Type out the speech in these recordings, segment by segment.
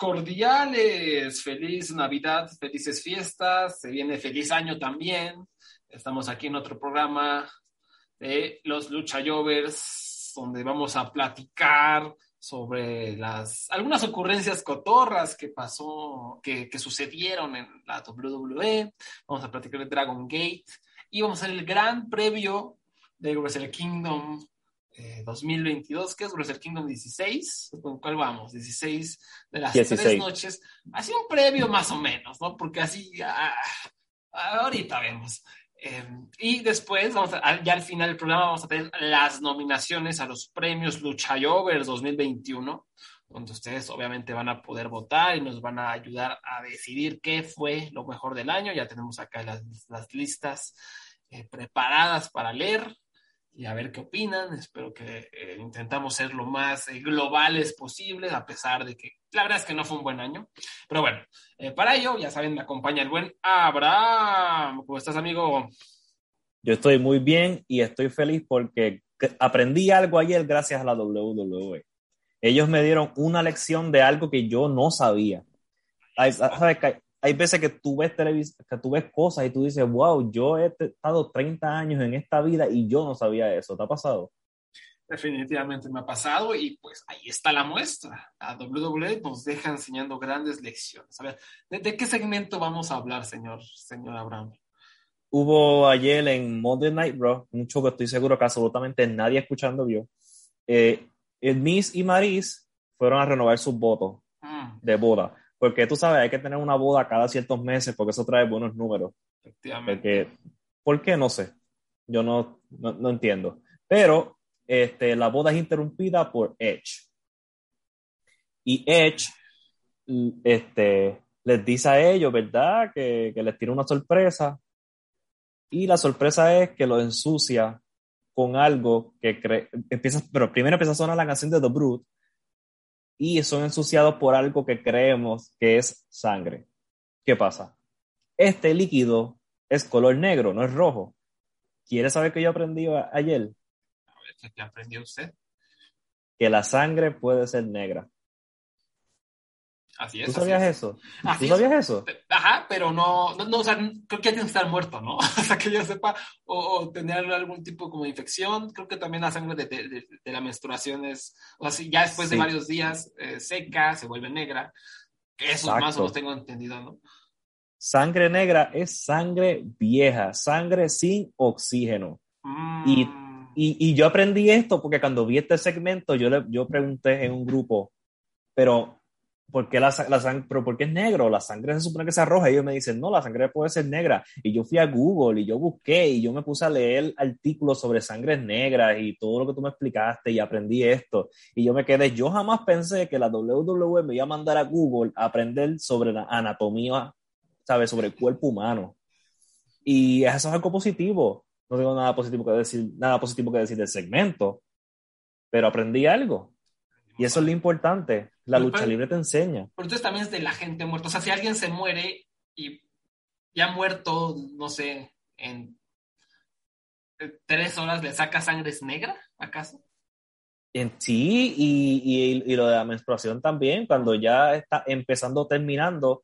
cordiales, feliz Navidad, felices fiestas, se viene feliz año también. Estamos aquí en otro programa de los Lucha Jovers, donde vamos a platicar sobre las algunas ocurrencias cotorras que pasó, que, que sucedieron en la WWE. Vamos a platicar de Dragon Gate y vamos a hacer el gran previo de Wrestle Kingdom eh, 2022, que es Wrestle Kingdom 16, ¿con cuál vamos? 16 de las 16. tres noches. Así un previo más o menos, ¿no? Porque así, ah, ahorita vemos. Eh, y después, vamos a, ya al final del programa, vamos a tener las nominaciones a los premios Lucha Jovers 2021, donde ustedes obviamente van a poder votar y nos van a ayudar a decidir qué fue lo mejor del año. Ya tenemos acá las, las listas eh, preparadas para leer y a ver qué opinan. Espero que eh, intentamos ser lo más eh, globales posible, a pesar de que la verdad es que no fue un buen año. Pero bueno, eh, para ello, ya saben, me acompaña el buen Abraham. ¿Cómo estás, amigo? Yo estoy muy bien y estoy feliz porque aprendí algo ayer gracias a la WWE. Ellos me dieron una lección de algo que yo no sabía. Hay, ¿sabes? Hay veces que tú ves televis que tú ves cosas y tú dices, wow, yo he estado 30 años en esta vida y yo no sabía eso. ¿Te ha pasado? Definitivamente me ha pasado y pues ahí está la muestra. La WWE nos deja enseñando grandes lecciones. A ver, ¿de, de qué segmento vamos a hablar, señor, señor Abraham? Hubo ayer en Monday Night Raw, un show que estoy seguro que absolutamente nadie escuchando vio. Eh, el Miss y Maris fueron a renovar sus votos Mm, de boda. Porque tú sabes, hay que tener una boda cada ciertos meses porque eso trae buenos números. efectivamente. Porque, ¿Por qué? No sé. Yo no, no, no entiendo. Pero este, la boda es interrumpida por Edge. Y Edge este, les dice a ellos, ¿verdad? Que, que les tiene una sorpresa. Y la sorpresa es que lo ensucia con algo que cree, empieza, pero primero empieza a sonar la canción de The Brute y son ensuciados por algo que creemos que es sangre. ¿Qué pasa? Este líquido es color negro, no es rojo. ¿Quieres saber qué yo aprendí ayer? A ver, ¿qué, qué aprendió usted? Que la sangre puede ser negra. Así es. ¿Tú sabías es. eso? Así ¿Tú es. sabías eso? Ajá, pero no, no, no, o sea, creo que ya tiene que estar muerto, ¿no? Sea, que yo sepa, o, o tener algún tipo como de infección. Creo que también la sangre de, de, de- de la menstruación es, o sea, ya después de Sí. varios días eh, seca, se vuelve negra. Eso más o Exacto. menos tengo entendido, ¿no? Sangre negra es sangre vieja, sangre sin oxígeno. Y- Mm, Y, y yo aprendí esto porque cuando vi este segmento, yo, le, yo pregunté en un grupo, pero ¿por qué la, la sangre, pero por qué es negro? La sangre se supone que sea roja. Ellos me dicen, no, la sangre puede ser negra. Y yo fui a Google y yo busqué y yo me puse a leer artículos sobre sangres negras y todo lo que tú me explicaste y aprendí esto. Y yo me quedé, yo jamás pensé que la WWE me iba a mandar a Google a aprender sobre la anatomía, ¿sabes? Sobre el cuerpo humano. Y eso es algo positivo. No tengo nada positivo que decir, nada positivo que decir del segmento, pero aprendí algo. Y eso es lo importante. La lucha libre te enseña. Pero entonces también es de la gente muerta. O sea, si alguien se muere y ya muerto, no sé, en eh, tres horas le saca sangre es negra, ¿acaso? En sí, y, y, y lo de la menstruación también, cuando ya está empezando terminando,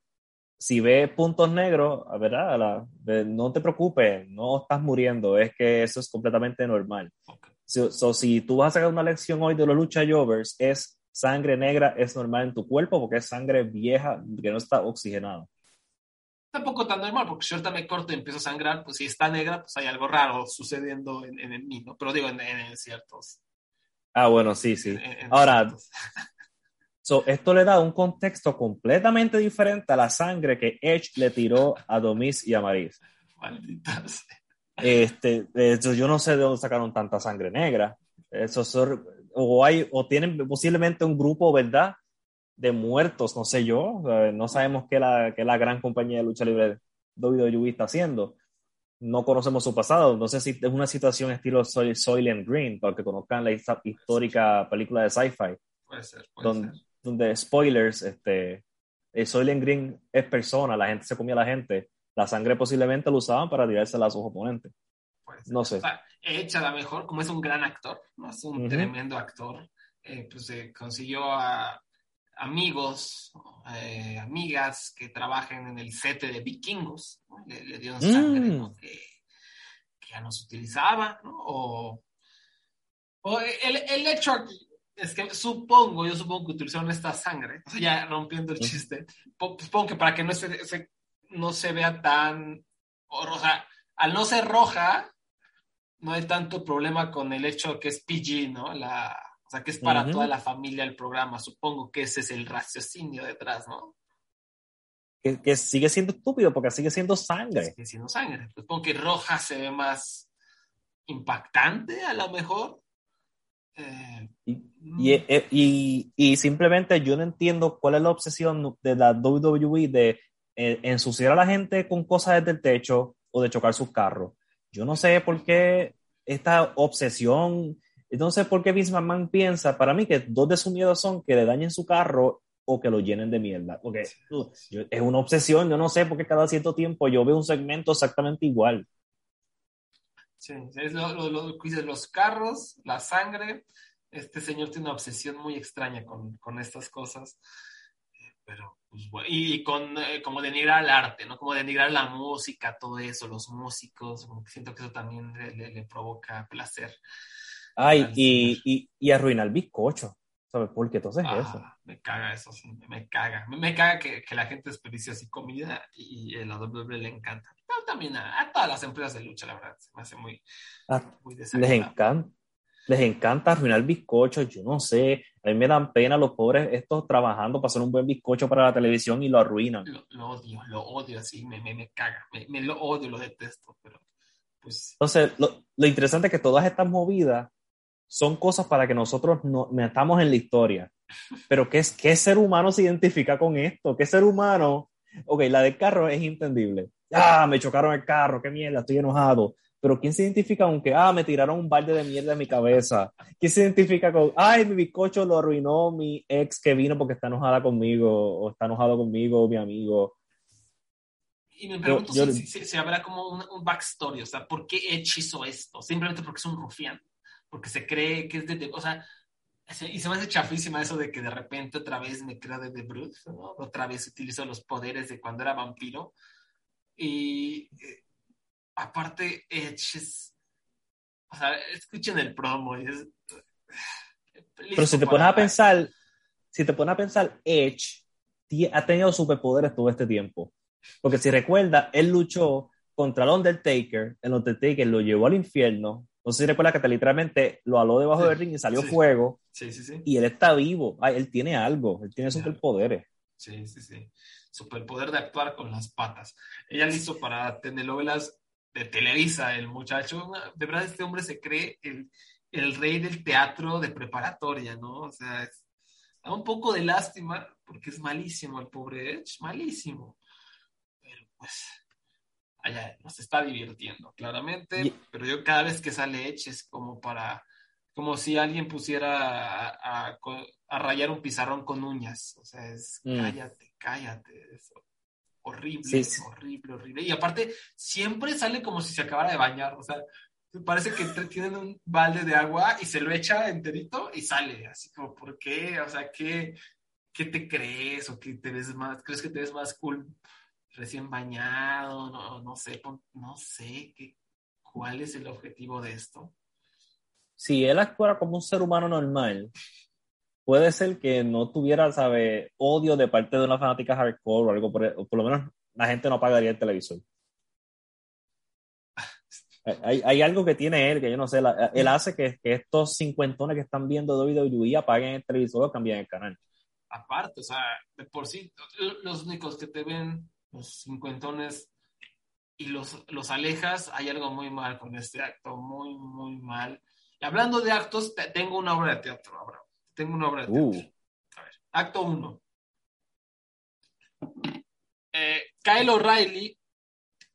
si ves puntos negros, a ¿verdad? La- de- no te preocupes, no estás muriendo, es que eso es completamente normal. Ok. So, so, si tú vas a sacar una lección hoy de los lucha jovers, es sangre negra, es normal en tu cuerpo porque es sangre vieja que no está oxigenada. Tampoco tan normal, porque si ahorita me corto y empiezo a sangrar, pues si está negra, pues hay algo raro sucediendo en, en, en mí, ¿no? Pero digo, en, en- ciertos. Ah, bueno, sí, sí. Ahora, So, esto le da un contexto completamente diferente a la sangre que Edge le tiró a Domis y a Maris. Maldita sea. Este, de hecho, yo no sé de dónde sacaron tanta sangre negra. Eso o hay, o tienen posiblemente un grupo, ¿verdad? De muertos, no sé yo, no sabemos qué la, qué la gran compañía de lucha libre WWE está haciendo. No conocemos su pasado, no sé si es una situación estilo Soylent Green, para que conozcan la histórica película de sci-fi. Puede ser, puede donde, ser. donde, spoilers, este, Soylent Green es persona, la gente se comía a la gente, la sangre posiblemente lo usaban para tirársela a sus oponentes. Pues, No sé. O sea, Edge a lo mejor, como es un gran actor, ¿no? es un tremendo actor, eh, pues eh, consiguió a amigos, eh, amigas que trabajen en el set de vikingos, ¿no? le, le dieron sangre Mm. ¿no? que, que ya no se utilizaba, ¿no? o, o el, el hecho es que supongo, yo supongo que utilizaron esta sangre, o sea, ya rompiendo el chiste, po- supongo que para que no se, se- no se vea tan, o sea, al no ser roja, no hay tanto problema con el hecho que es PG, ¿no? La, o sea, que es para toda la familia el programa. Supongo que ese es el raciocinio detrás, ¿no? Que, que sigue siendo estúpido porque sigue siendo sangre. Sigue siendo sangre. Supongo que roja se ve más impactante, a lo mejor. Eh, Y, mm, y, eh, y, y simplemente yo no entiendo cuál es la obsesión de la WWE de eh, ensuciar a la gente con cosas desde el techo o de chocar sus carros. Yo no sé por qué esta obsesión, no sé por qué Vince McMahon piensa, para mí que dos de sus miedos son que le dañen su carro o que lo llenen de mierda. Porque uh, yo- es una obsesión, yo no sé por qué cada cierto tiempo yo veo un segmento exactamente igual. Sí, es lo, lo- lo que dices, los carros, la sangre. Este señor tiene una obsesión muy extraña con, con estas cosas. Pero, pues, bueno, y, con eh, como denigrar el arte, ¿no? Como denigrar la música, todo eso, los músicos. como que siento que eso también le, le- le provoca placer. Ay, y, y, y arruinar el bizcocho. ¿Sabes por qué? Entonces Ah, eso. me caga eso, sí, me caga. Me, me caga que, que la gente desperdicie así comida y, y a la WWE le encanta. Pero también a, a todas las empresas de lucha, la verdad, se me hace muy, Ah, muy Les encanta, les encanta arruinar bizcochos, yo no sé, a mí me dan pena los pobres estos trabajando para hacer un buen bizcocho para la televisión y lo arruinan. Lo, lo odio, lo odio así, me, me, me caga, me, me lo odio, lo detesto, pero pues Entonces, lo, lo interesante es que todas estas movidas son cosas para que nosotros no metamos en la historia. Pero ¿qué, es, ¿qué ser humano se identifica con esto? ¿Qué ser humano? Ok, la del carro es entendible. Ah, me chocaron el carro, qué mierda, estoy enojado. Pero ¿quién se identifica con que, ah, me tiraron un balde de mierda en mi cabeza? ¿Quién se identifica con, ay, mi bizcocho lo arruinó mi ex que vino porque está enojada conmigo, o está enojado conmigo, mi amigo? Y me pregunto yo- si, si- si habrá como un, un backstory, o sea, ¿por qué Edge hizo esto? Simplemente porque es un rufián, porque se cree que es de, de- o sea, se- y se me hace chafísima eso de que de repente otra vez me crea de The Brute, ¿no? Otra vez utilizo los poderes de cuando era vampiro. Y eh, aparte, Edge es, o sea, escuchen el promo es... Pero si te pones a pensar, si te pones a pensar, Edge ha tenido superpoderes todo este tiempo. Porque si recuerda, él luchó contra el Undertaker, el Undertaker lo llevó al infierno. No sé si recuerda que te literalmente lo aló debajo Sí, del ring y salió sí. fuego. Sí, sí, sí. Y él está vivo. Ay, él tiene algo. Él tiene superpoderes. Sí, sí, sí. Superpoder de actuar con las patas. Ella lo hizo para telenovelas de Televisa, el muchacho. De verdad, este hombre se cree el, el rey del teatro de preparatoria, ¿no? O sea, es- da un poco de lástima porque es malísimo el pobre Edge, malísimo. Pero pues, allá nos está divirtiendo, claramente. Pero yo cada vez que sale Edge es como para, como si alguien pusiera a, a- a rayar un pizarrón con uñas. O sea, es Mm. cállate, cállate. Es horrible, Sí, sí. horrible, horrible. Y aparte, siempre sale como si se acabara de bañar. O sea, parece que tienen un balde de agua y se lo echa enterito y sale. Así como, ¿por qué? O sea, ¿qué, qué te crees? ¿O qué te ves más? ¿Crees que te ves más cool recién bañado? No, no sé, no sé. ¿qué, ¿Cuál es el objetivo de esto? Si él actuara como un ser humano normal, puede ser que no tuviera, sabe, odio de parte de una fanática hardcore o algo por, o por lo menos la gente no apagaría el televisor. Hay, hay algo que tiene él que yo no sé, la- él hace que, que estos cincuentones que están viendo WWE apaguen el televisor o cambien el canal. aparte, o sea, de por sí, los únicos que te ven, los cincuentones, y los, los alejas, hay algo muy mal con este acto, muy, muy mal. Y hablando de actos, te- tengo una obra de teatro ahora. Tengo una obra de teatro. Uh, A ver, acto 1. Eh, Kyle O'Reilly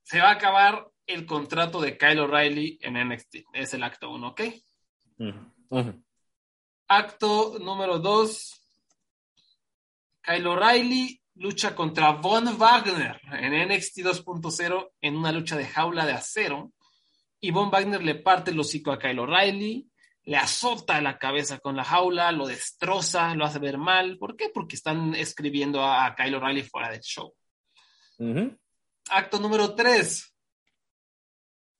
se va a acabar el contrato de Kyle O'Reilly en NXT. Es el acto 1, ¿ok? Acto número 2. Kyle O'Reilly lucha contra Von Wagner en NXT 2.0 en una lucha de jaula de acero. Y Von Wagner le parte el hocico a Kyle O'Reilly, le azota la cabeza con la jaula, lo destroza, lo hace ver mal. ¿Por qué? Porque están escribiendo a, a Kyle O'Reilly fuera del show. Acto número 3.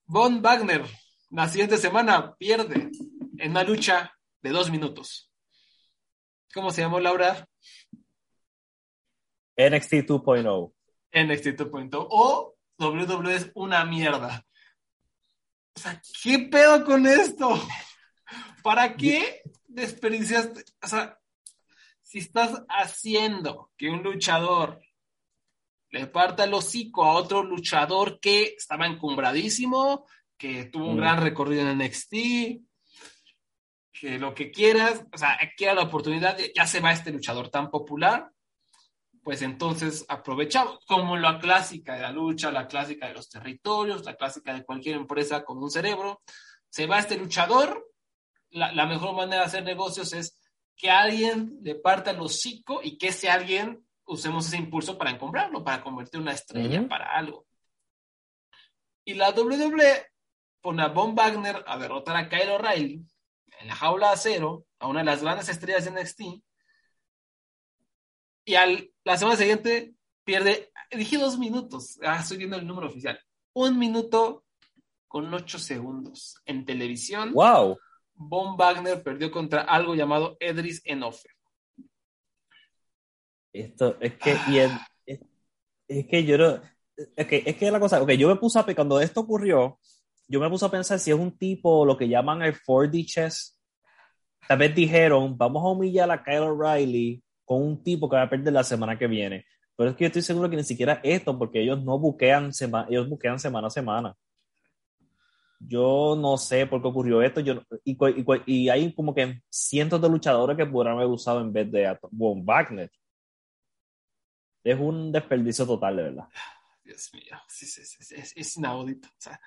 Von Wagner, la siguiente semana, pierde en una lucha de dos minutos. ¿Cómo se llamó Laura? NXT 2.0. NXT 2.0 o WWE es una mierda. O sea, ¿qué pedo con esto? ¿Para qué desperdiciaste? O sea, si estás haciendo que un luchador le parta el hocico a otro luchador que estaba encumbradísimo, que tuvo un Mm. gran recorrido en NXT, que lo que quieras, o sea, quiera la oportunidad, ya se va este luchador tan popular, pues entonces aprovechamos, como la clásica de la lucha, la clásica de los territorios, la clásica de cualquier empresa con un cerebro, se va este luchador, la, la mejor manera de hacer negocios es que alguien le parta el hocico y que ese alguien usemos ese impulso para comprarlo, para convertir una estrella para algo. Y la WWE pone a Von Wagner a derrotar a Kyle O'Reilly en la jaula de acero, a una de las grandes estrellas de NXT, y al, la semana siguiente pierde, dije dos minutos, ah, estoy viendo el número oficial, un minuto con ocho segundos en televisión. Wow. Von Wagner perdió contra algo llamado Edris Enofe. Esto es que, y el- es, es que yo no, es que, es que la cosa, ok, yo me puse a, cuando esto ocurrió, yo me puse a pensar si es un tipo, lo que llaman el 4D chess, tal vez dijeron, vamos a humillar a Kyle O'Reilly con un tipo que va a perder la semana que viene, pero es que yo estoy seguro que ni siquiera esto, porque ellos no buquean, sema- ellos buquean semana a semana. Yo no sé por qué ocurrió esto, yo, y, y, y hay como que cientos de luchadores que pudieran haber usado en vez de Von Wagner. Es un desperdicio total, de verdad. Dios mío, sí, sí, es, es inaudito. O sea,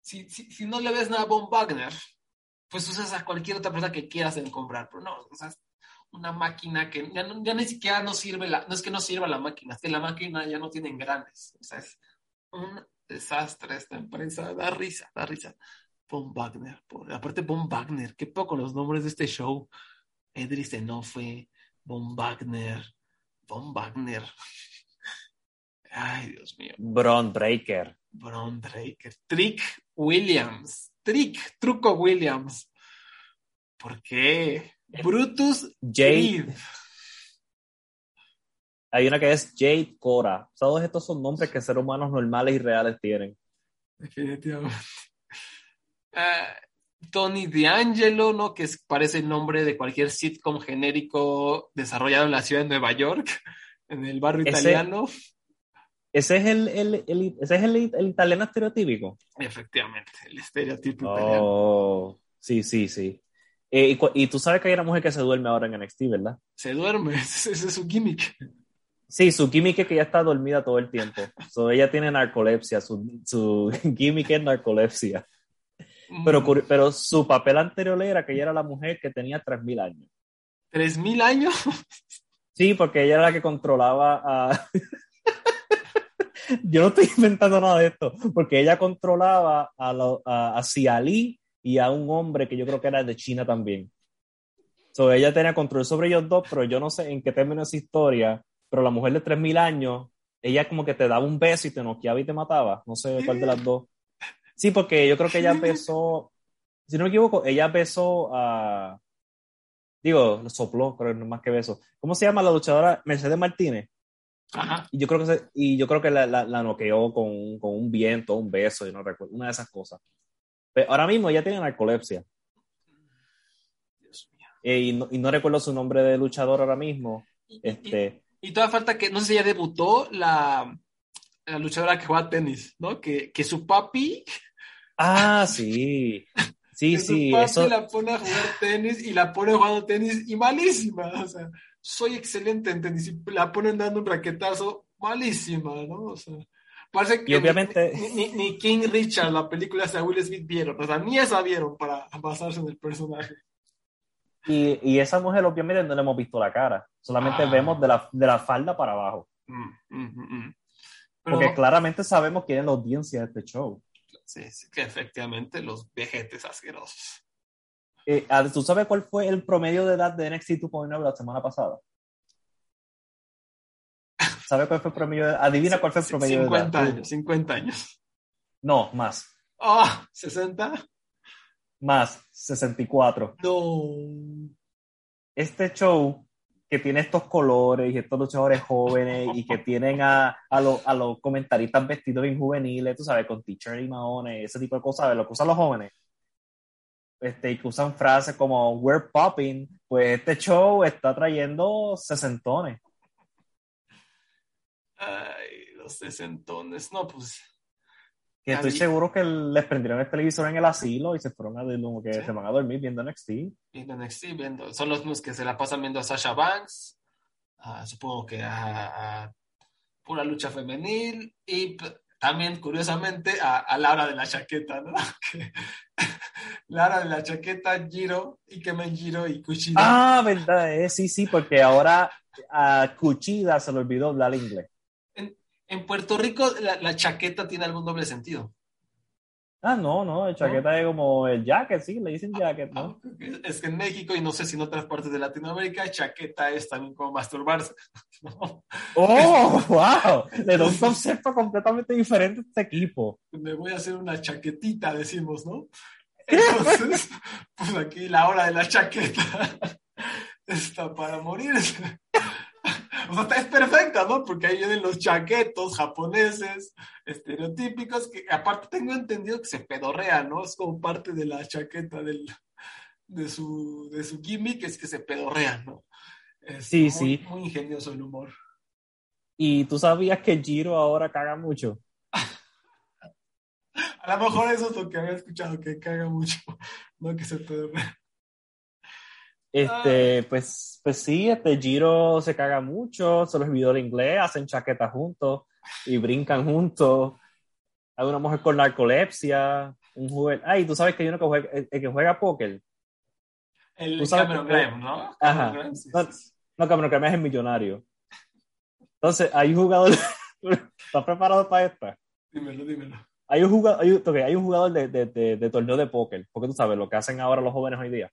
si, si, si no le ves nada a Von Wagner, pues usas a cualquier otra persona que quieras en comprar, pero no, o sea, es una máquina que ya, no- ya ni siquiera no sirve, la, no es que no sirva la máquina, es que la máquina ya no tiene engranes, o sea, es un desastre esta empresa, da risa, da risa. Von Wagner, por- aparte Von Wagner, qué poco los nombres de este show. Edris Enofe, Von Wagner, Von Wagner. Ay, Dios mío. Braun Breaker. Bron Breaker. Trick Williams. Trick, Truco Williams. ¿Por qué? Brutus Jade. Reed. Hay una que es Jade Cora. Todos estos son nombres que seres humanos normales y reales tienen. Definitivamente. Ah, Tony D'Angelo, ¿no? Que es- parece el nombre de cualquier sitcom genérico desarrollado en la ciudad de Nueva York, en el barrio Ese- italiano. Ese es el, el- el- ese es el, el italiano estereotípico. Efectivamente, el estereotipo italiano. Oh, sí, sí, sí. Eh, y, tú sabes que hay una mujer que se duerme ahora en NXT, ¿verdad? Se duerme, ese, ese es su gimmick. Sí, su gimmick es que ya está dormida todo el tiempo. So, ella tiene narcolepsia, su, su gimmick es narcolepsia. Pero, pero su papel anterior era que ella era la mujer que tenía 3.000 años. ¿Tres mil años? Sí, porque ella era la que controlaba a... Yo no estoy inventando nada de esto, porque ella controlaba a, lo- a, a Cialí y a un hombre que yo creo que era de China también. So, ella tenía control sobre ellos dos, pero yo no sé en qué término es historia, pero la mujer de 3.000 años, ella como que te daba un beso y te noqueaba y te mataba. No sé cuál de las dos. Sí, porque yo creo que ella besó, si no me equivoco, ella besó a... Digo, sopló, pero no más que beso. ¿Cómo se llama la luchadora Mercedes Martínez? Ajá. Y yo creo que, se- y yo creo que la, la, la noqueó con, un- con un viento, un beso, y no recuerdo, una de esas cosas. Pero ahora mismo ella tiene narcolepsia. Dios mío. Eh, y, no, y no recuerdo su nombre de luchador ahora mismo. Y- Este, y todavía falta que, no sé si ya debutó la, la luchadora que juega tenis, ¿no? Que, que su papi, ah, sí. Sí, que sí, su papi eso. la pone a jugar tenis y la pone jugando tenis y malísima. O sea, soy excelente en tenis y la ponen dando un raquetazo malísima, ¿no? O sea, parece que Y obviamente- ni, ni- ni King Richard, la película de Will Smith, vieron. O sea, ni esa vieron para basarse en el personaje. Y, y esa mujer, obviamente, no le hemos visto la cara. Solamente Ah. vemos de la, de la falda para abajo. Mm, mm, mm. Pero Porque claramente sabemos quién es la audiencia de este show. sí, sí, que efectivamente los vejetes asquerosos. Eh, ¿Tú sabes cuál fue el promedio de edad de NXT 2.0 la semana pasada? ¿Sabes cuál fue el promedio de edad? Adivina cuál fue el promedio de 50 edad. años, 50 años. No, más. Ah, 60. Más. 64. No. Este show que tiene estos colores y estos luchadores jóvenes y que tienen a, a, los- a los comentaristas vestidos bien juveniles, tú sabes, con t-shirt y maones, ese tipo de cosas, lo que usan los jóvenes. Este, y que usan frases como we're popping, pues este show está trayendo sesentones. Ay, los sesentones. No, pues. Que estoy seguro que les prendieron el televisor en el asilo y se fueron a, como que Sí. se van a dormir viendo NXT. viendo NXT, viendo. Son los que se la pasan viendo a Sasha Banks. ah, supongo que a, a pura lucha femenil. Y también, curiosamente, a, a Laura de la chaqueta, ¿no? Laura de la chaqueta, Giro, y Kemen Giro y Kushida. Ah, verdad, eh, sí, sí, porque ahora a Cuchida se le olvidó hablar inglés. En Puerto Rico, la, la chaqueta tiene algún doble sentido. Ah, no, no, el chaqueta es como el jacket, sí, le dicen jacket, ¿no? Ah, Es que en México, y no sé si en otras partes de Latinoamérica, chaqueta es también como masturbarse. ¿no? ¡Oh, wow! Le da un concepto completamente diferente a este equipo. me voy a hacer una chaquetita, decimos, ¿no? Entonces, pues aquí la hora de la chaqueta está para morirse. O sea, está- es perfecta, ¿no? Porque ahí vienen los chaquetos japoneses, estereotípicos, que aparte tengo entendido que se pedorrean, ¿no? Es como parte de la chaqueta del, de, su, de su gimmick, es que se pedorrean, ¿no? Es Sí, muy, sí. Muy ingenioso el humor. ¿Y tú sabías que Giro ahora caga mucho? A lo mejor eso es lo que había escuchado, que caga mucho, no que se pedorrea. Este, pues, pues sí, este Giro se caga mucho, se les olvidó el inglés, hacen chaquetas juntos y brincan juntos. Hay una mujer con narcolepsia, un jugador. Ay, tú sabes que hay uno que juega, el, el que juega póker. El Cameron Grimes, ¿no? Ajá. Sí, No, Cameron Creme es el millonario. Entonces, hay un jugador. ¿Estás preparado para esta? Dímelo, dímelo. Hay un jugador, hay, un- ok, hay un jugador de, de, de, de torneo de póker, porque tú sabes lo que hacen ahora los jóvenes hoy día.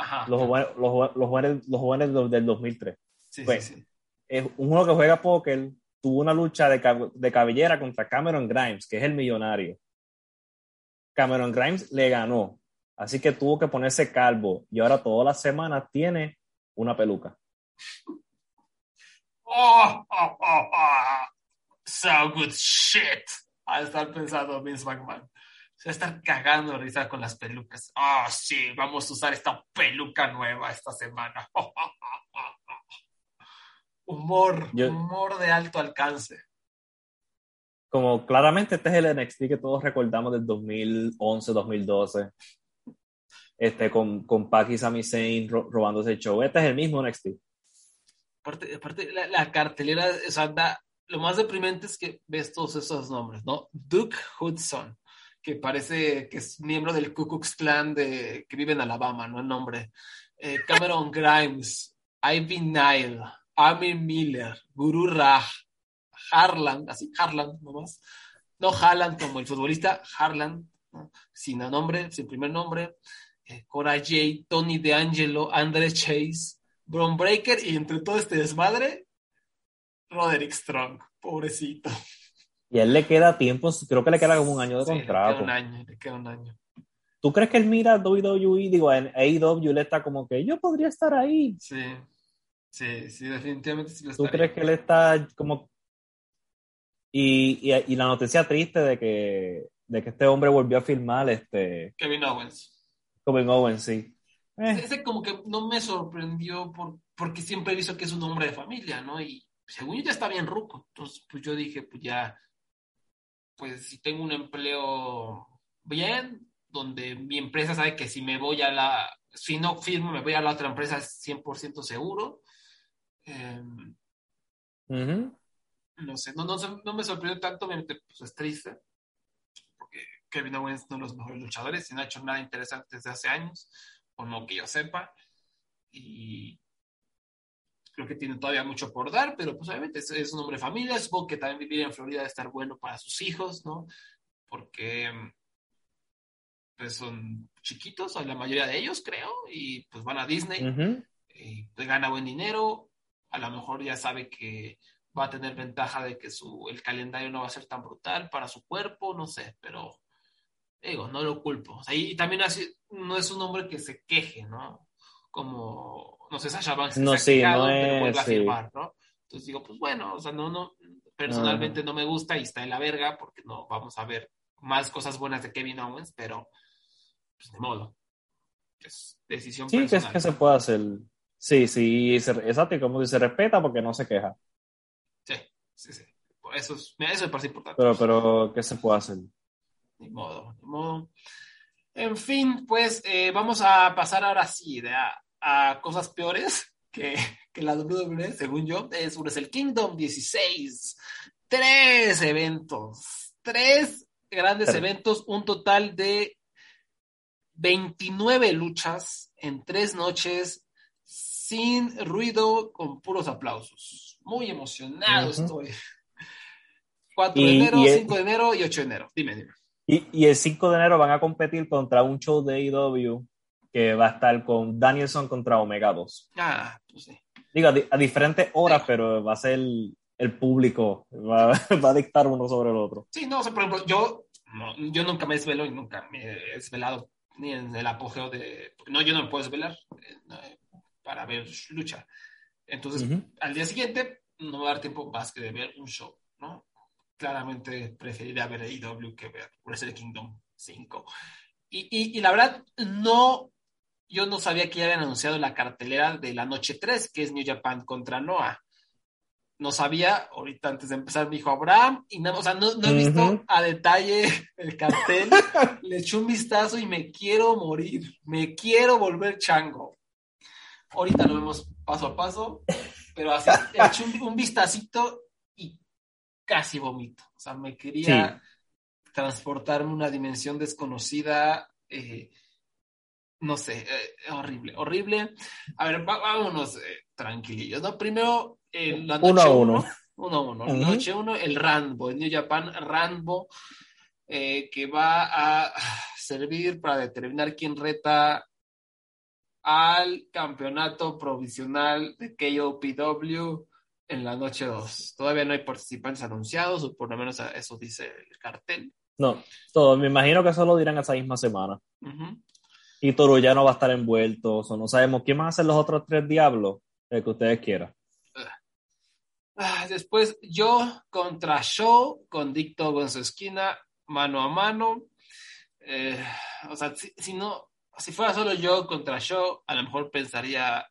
Ajá. Los jóvenes, los, los jóvenes, los jóvenes del- del 2003. Sí, pues, sí, sí. Es un juego que juega póker, tuvo una lucha de, cab- de cabellera contra Cameron Grimes, que es el millonario. Cameron Grimes le ganó, así que tuvo que ponerse calvo y ahora todas las semanas tiene una peluca. Oh, oh, oh, oh. So good shit. A estar pensando Vince McMahon. Se va a estar cagando de risa con las pelucas. Ah, sí, vamos a usar esta peluca nueva esta semana. Humor, Yo- humor de alto alcance. Como claramente este es el NXT que todos recordamos del 2011, 2012. Este, con, con Pac y Sami Zayn ro- robándose el show. Este es el mismo NXT. Aparte, aparte la, la cartelera, o sea, da- lo más deprimente es que ves todos esos nombres, ¿no? Duke Hudson, que parece que es miembro del Ku Klux Klan de, que vive en Alabama, ¿no? El nombre. Eh, Cameron Grimes, Ivy Nile, Amir Miller, Guru Raj, Harlan, así, Harlan nomás. No Harlan como el futbolista, Harlan, ¿no? sin nombre, sin primer nombre. Eh, Cora J, Tony DeAngelo, Andre Chase, Bron Breaker y entre todo este desmadre, Roderick Strong, pobrecito. Y a él le queda tiempo, creo que le queda como un año de Sí, le contrato. queda un año, le queda un año. ¿Tú crees que él mira WWE? Digo, en AEW le está como que yo podría estar ahí. Sí, sí, sí, definitivamente sí lo ¿Tú crees que él está como... Y, y, y la noticia triste de que, de que este hombre volvió a filmar este Kevin Owens. Kevin Owens, sí. Eh, Ese como que no me sorprendió por, porque siempre he visto que es un hombre de familia, ¿no? Y según yo ya está bien ruco. Entonces, pues yo dije, pues ya, pues si tengo un empleo bien, donde mi empresa sabe que si me voy a la, si no firmo, me voy a la otra empresa es 100% seguro. Eh, Ujú. no sé, no, no, no me sorprendió tanto, obviamente pues es triste, porque Kevin Owens no es de los mejores luchadores y no ha hecho nada interesante desde hace años, o no que yo sepa, y creo que tiene todavía mucho por dar, pero pues obviamente es, es un hombre de familia, supongo que también vivir en Florida debe estar bueno para sus hijos, ¿no? Porque pues son chiquitos, la mayoría de ellos creo, y pues van a Disney Ujú. y pues, gana buen dinero, a lo mejor ya sabe que va a tener ventaja de que su, el calendario no va a ser tan brutal para su cuerpo, no sé, pero digo, no lo culpo. O sea, y, y también así, no es un hombre que se queje, ¿no? Como, no sé, Sasha Banks No, sí, quejado, no pero es, a sí. firmar, ¿no? Entonces digo, pues bueno, o sea, no, no, personalmente no me gusta y está en la verga porque no vamos a ver más cosas buenas de Kevin Owens, pero pues de modo. Es decisión Sí, que, es personal. que se puede hacer. Sí, sí, exacto, y como dice, respeta porque no se queja. Sí, sí, sí. Eso, es, eso me parece importante. Pero, pero, ¿qué se puede hacer? Ni modo, ni modo. En fin, pues eh, vamos a pasar ahora sí de a, a cosas peores que, que la WWE, según yo. Es Wrestle Kingdom 16. Tres eventos. Tres grandes eventos. Un total de 29 luchas en tres noches sin ruido, con puros aplausos. Muy emocionado estoy. 4 de Y- enero, y el- 5 de enero y 8 de enero. Dime, dime. Y, y el 5 de enero van a competir contra un show de AEW que va a estar con Danielson contra Omega 2. Ah, pues sí. Digo, a, di- a diferentes horas, Sí. pero va a ser el, el público, va, va a dictar uno sobre el otro. Sí, no, o sea, por ejemplo, yo, no, yo nunca me desvelo y nunca me he desvelado ni en el apogeo de... No, yo no me puedo desvelar eh, para ver lucha. Entonces, al día siguiente no me va a dar tiempo más que de ver un show, ¿no? Claramente preferiría ver AEW que ver Wrestle Kingdom 5. Y, y, y la verdad, no, yo no sabía que ya habían anunciado la cartelera de la noche 3, que es New Japan contra Noah. No sabía, ahorita antes de empezar me dijo Abraham, y no, o sea, no, no he visto a detalle el cartel, le eché un vistazo y me quiero morir, me quiero volver chango. Ahorita lo vemos paso a paso, pero así, le eché un, un vistacito casi vomito. O sea, me quería transportarme a una dimensión desconocida, eh, no sé, eh, horrible, horrible. A ver, vámonos eh, tranquilillos, ¿no? Primero, la noche Uno a uno, uno. uno a uno. Ujú. Noche uno, el Rambo, el New Japan Rambo, eh, que va a servir para determinar quién reta al campeonato provisional de KOPW en la noche 2. Todavía no hay participantes anunciados, o por lo menos eso dice el cartel. No, todo, me imagino que eso lo dirán esa misma semana. Y Toru ya no va a estar envuelto, o no sabemos quién van a ser los otros tres diablos, el que ustedes quieran. Ah, después yo contra Show, con Dick Togo en su esquina, mano a mano. Eh, o sea, si, si no, si fuera solo yo contra Show, a lo mejor pensaría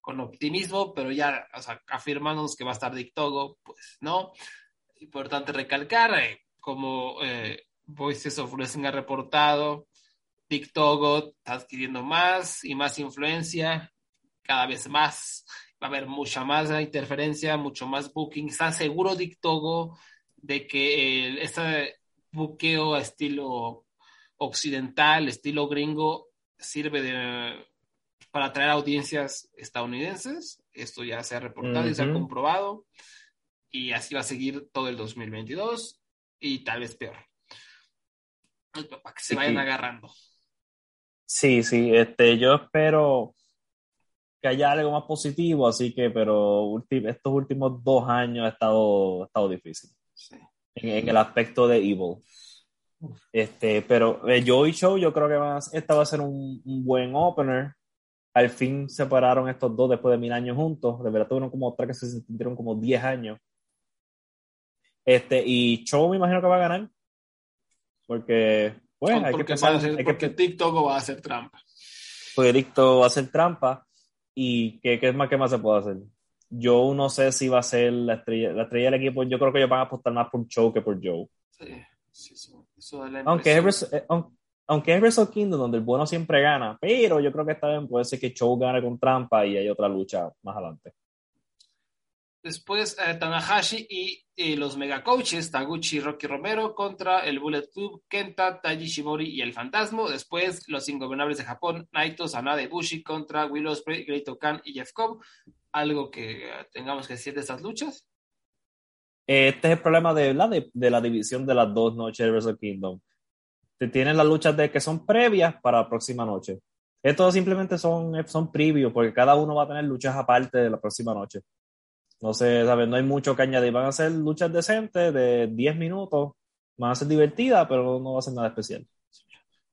con optimismo, pero ya, o sea, afirmándonos que va a estar Dick Togo, pues no. Importante recalcar, eh, como eh, Voices of Wrestling ha reportado, Dick Togo está adquiriendo más y más influencia, cada vez más va a haber mucha más interferencia, mucho más booking. ¿Está seguro Dick Togo de que el, este buqueo a estilo occidental, estilo gringo, sirve de, para atraer audiencias estadounidenses? Esto ya se ha reportado y se ha comprobado. Y así va a seguir todo el 2022 y tal vez peor. Para que se Sí. vayan agarrando. Sí, sí, este, yo espero que haya algo más positivo, así que, pero ulti- estos últimos dos años ha estado, ha estado difícil Sí. en, en el aspecto de Evil. Este, pero eh, Joey Show, yo creo que más, esta va a ser un, un buen opener. Al fin separaron estos dos después de mil años juntos. De verdad tuvieron como otra que se sintieron como 10 años. Este, y Show me imagino que va a ganar. Porque, bueno, hay que porque pensar, va a ser- hay que porque TikTok va a hacer trampa. porque Dicto va a hacer trampa y ¿qué, qué más, qué más se puede hacer? Yo no sé si va a ser la estrella, la estrella del equipo. Yo creo que ellos van a apostar más por Show que por Joe. Sí, sí, eso, eso da la Aunque es, aunque es Wrestle Kingdom donde el bueno siempre gana, pero yo creo que esta vez puede ser que Show gane con trampa y hay otra lucha más adelante. Después eh, Tanahashi y eh, los mega coaches Taguchi y Rocky Romero contra el Bullet Club, Kenta, Taiji Shimori y el Fantasma. Después los ingobernables de Japón, Naito, Sanada y Bushi contra Will Ospreay, Great Okan y Jeff Cobb. ¿Algo que eh, tengamos que decir de estas luchas? Este es el problema de, la, de, de la división de las dos noches de Wrestle Kingdom. Te tienen las luchas de que son previas para la próxima noche. Estos simplemente son, son previews, porque cada uno va a tener luchas aparte de la próxima noche. No sé, ¿sabes? No hay mucho que añadir. Van a ser luchas decentes de 10 minutos. Van a ser divertidas, pero no va a ser nada especial.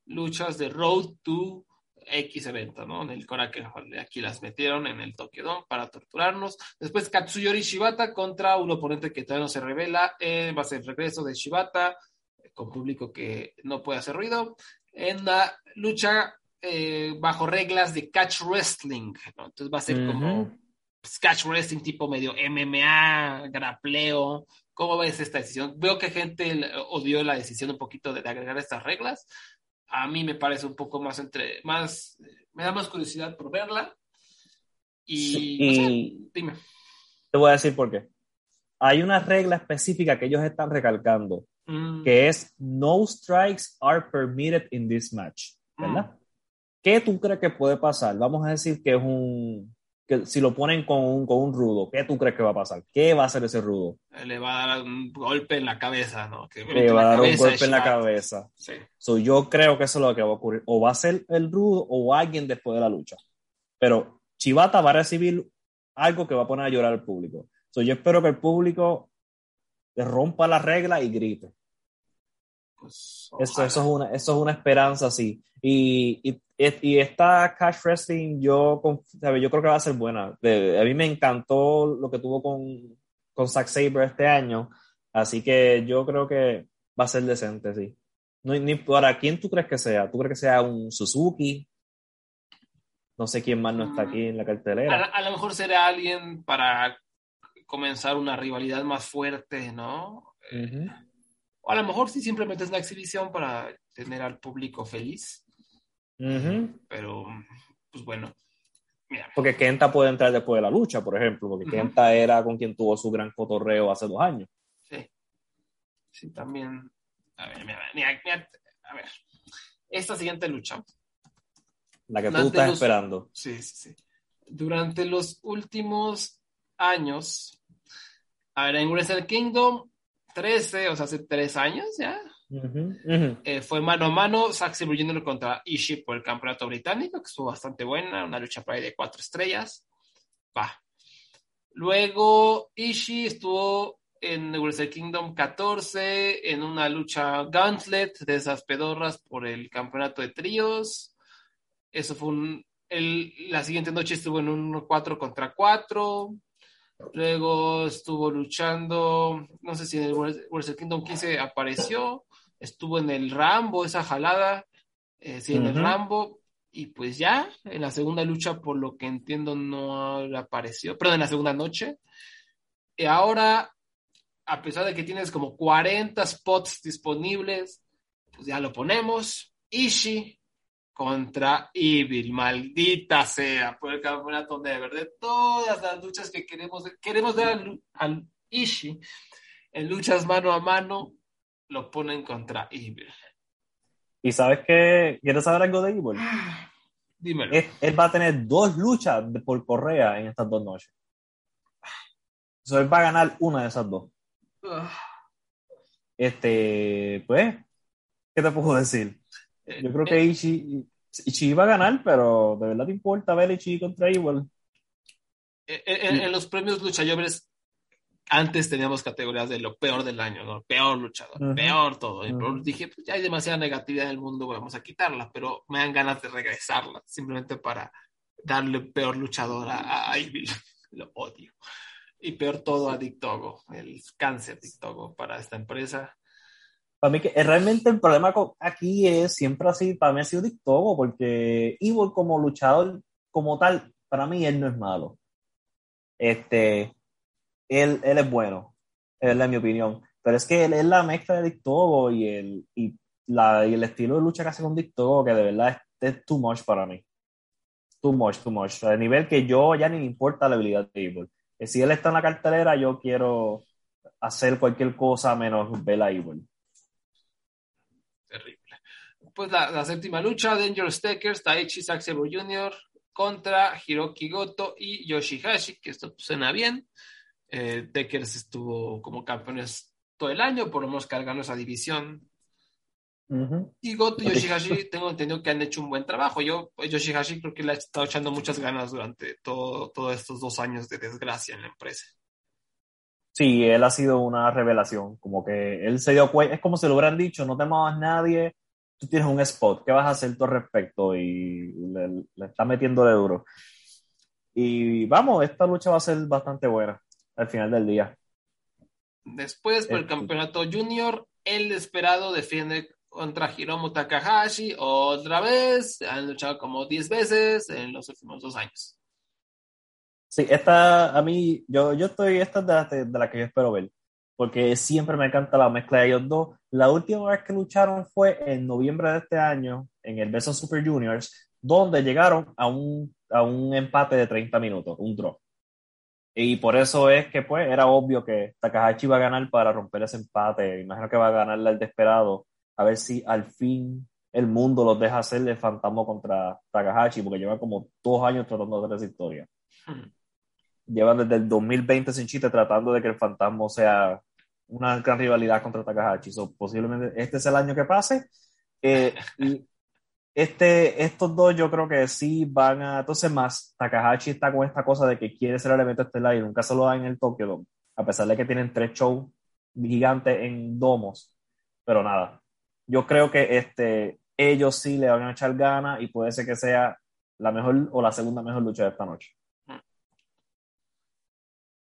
Luchas de Road to X evento, ¿no? En el Coraje, aquí las metieron en el Tokyo Dome para torturarnos. Después Katsuyori Shibata contra un oponente que todavía no se revela. Eh, va a ser el regreso de Shibata con público que no puede hacer ruido. En la lucha eh, bajo reglas de catch wrestling, ¿no? Entonces va a ser uh -huh. como Catch Wrestling tipo medio MMA, grapleo. ¿Cómo ves esta decisión? Veo que gente odió la decisión un poquito de, agregar estas reglas. A mí me parece un poco más entre, más, me da más curiosidad por verla. Y, sí, y o sea, dime. Te voy a decir por qué. Hay una regla específica que ellos están recalcando, mm. que es no strikes are permitted in this match, ¿verdad? Mm. ¿Qué tú crees que puede pasar? Vamos a decir que es un, que si lo ponen con un, con un rudo, ¿qué tú crees que va a pasar? ¿Qué va a hacer ese rudo? Le va a dar un golpe en la cabeza, ¿no? Que Le va a dar un golpe en la cabeza. Sí. So, yo creo que eso es lo que va a ocurrir. O va a ser el rudo o alguien después de la lucha. Pero Chivata va a recibir algo que va a poner a llorar al público. So, yo espero que el público rompa la regla y grite. Pues, eso, eso, es una, eso es una esperanza, sí. Y, y, y esta Cash Wrestling, yo, yo creo que va a ser buena. A mí me encantó lo que tuvo con, con Zack Sabre este año. Así que yo creo que va a ser decente, sí. No, ni, ¿Para quién tú crees que sea? ¿Tú crees que sea un Suzuki? No sé quién más no está aquí en la cartelera. A, a lo mejor será alguien para comenzar una rivalidad más fuerte, ¿no? Uh -huh. O a lo mejor sí simplemente es una exhibición para tener al público feliz. Uh -huh. Pero, pues bueno. Mira. Porque Kenta puede entrar después de la lucha, por ejemplo, porque uh -huh. Kenta era con quien tuvo su gran cotorreo hace dos años. Sí. Sí, también. A ver, mira, mira, mira a ver. Esta siguiente lucha. La que tú estás los... esperando. Sí, sí, sí. Durante los últimos años, a ver, en Wrestle Kingdom 13, o sea, hace tres años ya. Uh -huh, uh -huh. Eh, fue mano a mano Zack Sabre Jr. contra Ishii por el campeonato británico, que estuvo bastante buena, una lucha por ahí de cuatro estrellas. Va. Luego Ishii estuvo en Wrestle Kingdom 14 en una lucha gauntlet de esas pedorras por el campeonato de tríos. Eso fue un. El, la siguiente noche estuvo en un 4 contra 4. Luego estuvo luchando, no sé si en el Wrestle Kingdom 15 apareció, estuvo en el Rambo, esa jalada, eh, sí, en uh -huh. el Rambo, y pues ya, en la segunda lucha, por lo que entiendo, no apareció, perdón, en la segunda noche. Y ahora, a pesar de que tienes como 40 spots disponibles, pues ya lo ponemos. Ishii contra Evil, maldita sea, por el campeonato Never, de todas las luchas que queremos, queremos dar al, al Ishii, en luchas mano a mano, lo ponen contra Evil. ¿Y sabes qué? ¿Quieres saber algo de Evil? Dímelo. Él, él, va a tener dos luchas por correa en estas dos noches. So, él va a ganar una de esas dos. Este, pues, ¿qué te puedo decir? Yo creo que Ichi, Ichi iba a ganar, pero ¿de verdad te importa ver Ichi contra Evil? En, en, en, los premios luchadores antes teníamos categorías de lo peor del año, ¿no? Peor luchador, uh -huh. peor todo. Uh -huh. dije, pues ya hay demasiada negatividad en el mundo, vamos a quitarla, pero me dan ganas de regresarla, simplemente para darle peor luchador a, a Evil. lo odio. Y peor todo a Dictogo, el cáncer Dictogo para esta empresa para mí que eh, realmente el problema aquí es siempre así, para mí ha sido Dictogo, porque Evil como luchador, como tal, para mí él no es malo. Este, él, él es bueno, es mi opinión. Pero es que él es la mezcla de Dictogo y, el, y la, y el estilo de lucha que hace con Dicto, que de verdad es, es, too much para mí. Too much, too much. A nivel que yo ya ni me importa la habilidad de Evil. Si él está en la cartelera, yo quiero hacer cualquier cosa menos ver a Evil. Terrible. Pues la, la séptima lucha, Danger Stakers, Taichi Sabre Jr. contra Hiroki Goto y Yoshihashi, que esto suena bien. Eh, Deckers estuvo como campeones todo el año, por lo menos cargando esa división. Uh -huh. Y Goto y Yoshihashi tengo entendido que han hecho un buen trabajo. Yo, Yoshihashi creo que le ha estado echando muchas ganas durante todo, todos estos dos años de desgracia en la empresa. Sí, él ha sido una revelación, como que él se dio cuenta, es como si lo hubieran dicho, no te más nadie, tú tienes un spot, ¿qué vas a hacer tú al respecto? Y le, le está metiendo de duro. Y vamos, esta lucha va a ser bastante buena al final del día. Después, por el campeonato junior, el esperado defiende contra Hiromu Takahashi otra vez. Han luchado como 10 veces en los últimos dos años. Sí, esta a mí, yo, yo estoy, esta es de la, de la que yo espero ver, porque siempre me encanta la mezcla de ellos dos. La última vez que lucharon fue en noviembre de este año, en el Beso Super Juniors, donde llegaron a un, a un empate de 30 minutos, un draw. Y por eso es que pues era obvio que Takahashi iba a ganar para romper ese empate. Imagino que va a ganarle al desesperado. A ver si al fin el mundo los deja hacer el fantasma contra Takahashi, porque lleva como dos años tratando de hacer esa historia. Hmm. Llevan desde el 2020 sin chiste tratando de que el fantasma sea una gran rivalidad contra Takahashi. So, posiblemente este es el año que pase. Eh, y este, estos dos yo creo que sí van a... Entonces más, Takahashi está con esta cosa de que quiere ser el evento estelar y nunca se lo da en el Tokyo Dome, a pesar de que tienen tres shows gigantes en domos. Pero nada, yo creo que este, ellos sí le van a echar ganas y puede ser que sea la mejor o la segunda mejor lucha de esta noche.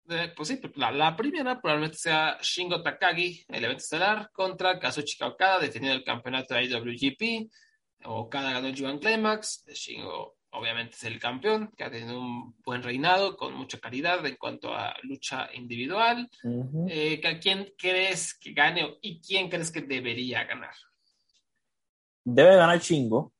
Eh, pues sí, la, la, primera probablemente sea Shingo Takagi, el evento estelar, contra Kazuchika Okada, defendiendo el campeonato de IWGP. Okada ganó el G1 Climax, Shingo obviamente es el campeón, que ha tenido un buen reinado con mucha calidad en cuanto a lucha individual. Uh -huh. eh, ¿Quién crees que gane y quién crees que debería ganar? Debe ganar Shingo,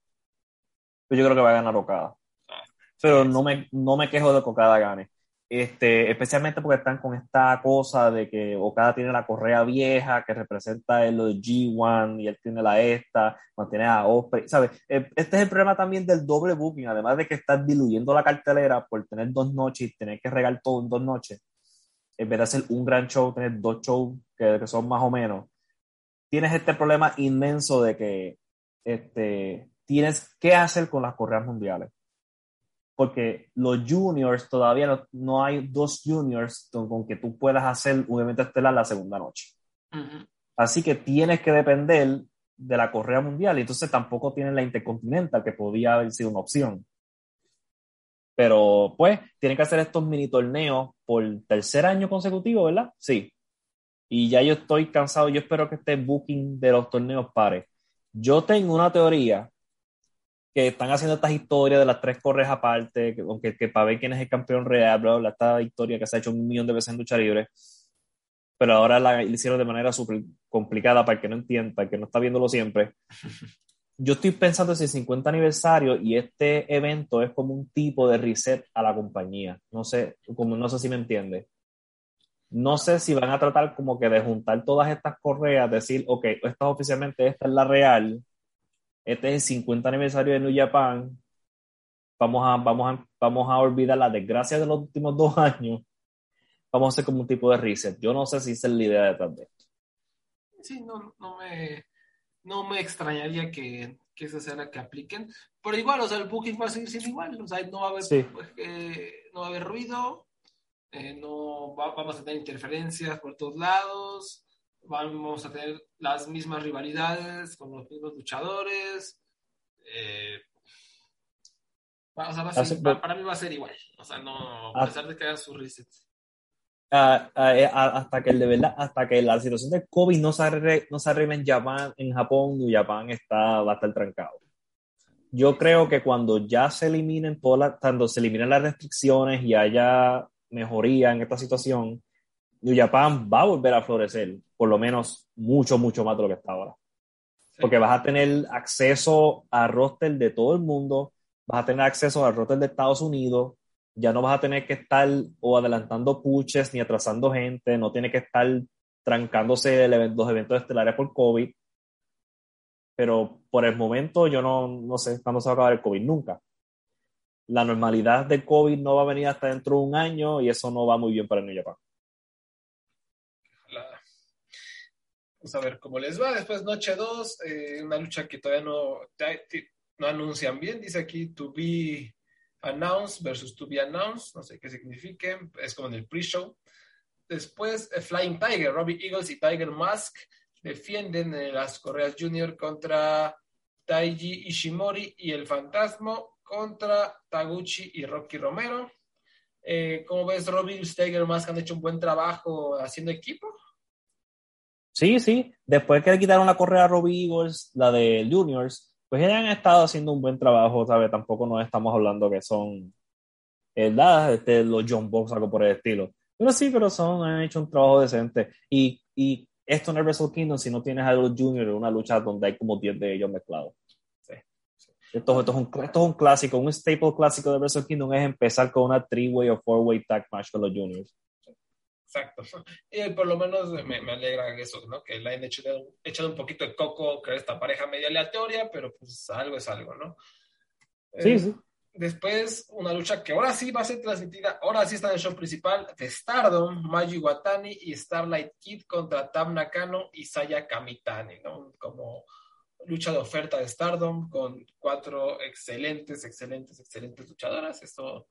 pero yo creo que va a ganar Okada. Ah, pero no me, no me quejo de que Okada gane. Este, especialmente porque están con esta cosa de que Okada tiene la correa vieja que representa el G1 y él tiene la esta, mantiene a Osprey, ¿sabes? Este es el problema también del doble booking, además de que estás diluyendo la cartelera por tener dos noches y tener que regar todo en dos noches, en vez de hacer un gran show, tener dos shows que, que son más o menos, tienes este problema inmenso de que este, tienes que hacer con las correas mundiales porque los juniors todavía no, no, hay dos juniors con que tú puedas hacer un evento estelar la segunda noche. Uh -huh. Así que tienes que depender de la correa mundial y entonces tampoco tienes la intercontinental que podía haber sido una opción. Pero pues tienen que hacer estos mini torneos por tercer año consecutivo, ¿verdad? Sí. Y ya yo estoy cansado, yo espero que este booking de los torneos pare. Yo tengo una teoría que están haciendo estas historias de las tres correas aparte, que, aunque que para ver quién es el campeón real, bla, bla, esta historia que se ha hecho un millón de veces en lucha libre, pero ahora la, la hicieron de manera súper complicada para el que no entienda, para el que no está viéndolo siempre. Yo estoy pensando en el 50 aniversario y este evento es como un tipo de reset a la compañía. No sé, como, no sé si me entiende. No sé si van a tratar como que de juntar todas estas correas, decir, ok, esta oficialmente, esta es la real, este es el 50 aniversario de New Japan, vamos a, vamos a, vamos a olvidar la desgracia de los últimos dos años, vamos a hacer como un tipo de reset. Yo no sé si esa es la idea detrás de esto. Sí, no, no, me, no me extrañaría que, que esa sea la que apliquen, pero igual, o sea, el booking va a seguir siendo igual, o sea, no va a haber, sí. pues, eh, no va a haber ruido, eh, no va, vamos a tener interferencias por todos lados, vamos a tener las mismas rivalidades con los mismos luchadores. Eh, o sea, ser, va, para mí va a ser igual. O sea, no, a pesar de que hagan sus resets. Uh, uh, hasta que el de verdad, hasta que la situación de COVID no se arregle, no se arregle en Japón, en Japón, New Japan está, va a estar trancado. Yo creo que cuando ya se eliminen todas las, cuando se eliminen las restricciones y haya mejoría en esta situación, New Japan va a volver a florecer, por lo menos mucho, mucho más de lo que está ahora. Porque vas a tener acceso a roster de todo el mundo, vas a tener acceso al roster de Estados Unidos, ya no vas a tener que estar o adelantando puches ni atrasando gente, no tiene que estar trancándose los eventos estelares por COVID. Pero por el momento yo no, no sé cuándo se va a acabar el COVID, nunca. La normalidad del COVID no va a venir hasta dentro de un año y eso no va muy bien para el New Japan. Vamos a ver cómo les va. Después, noche 2, eh, una lucha que todavía no, no anuncian bien. Dice aquí, to be announced versus to be announced. No sé qué signifique. Es como en el pre-show. Después, eh, Flying Tiger, Robbie Eagles y Tiger Mask defienden en las Correas Junior contra Taiji Ishimori y el Fantasma contra Taguchi y Rocky Romero. Eh, ¿Cómo ves, Robbie Tiger Mask han hecho un buen trabajo haciendo equipo? Sí, sí. Después que le quitaron la correa a Robbie Eagles, la de Juniors, pues ellos han estado haciendo un buen trabajo, ¿sabes? Tampoco nos estamos hablando que son, ¿verdad? Este, los John Box, algo por el estilo. Pero sí, pero son, han hecho un trabajo decente. Y, y esto en el Wrestle Kingdom, si no tienes a los Juniors, una lucha donde hay como 10 de ellos mezclados. Esto, esto, es un, esto, es un, clásico, un staple clásico de Wrestle Kingdom es empezar con una three-way o four-way tag match con los Juniors. Exacto. Y por lo menos me, me alegra eso, ¿no? Que la hayan hecho, echado un poquito de coco, que esta pareja medio aleatoria, pero pues algo es algo, ¿no? Sí, eh, sí. Después, una lucha que ahora sí va a ser transmitida, ahora sí está en el show principal, de Stardom, Mayu Watani y Starlight Kid contra Tam Nakano y Saya Kamitani, ¿no? Como lucha de oferta de Stardom con cuatro excelentes, excelentes, excelentes luchadoras. Esto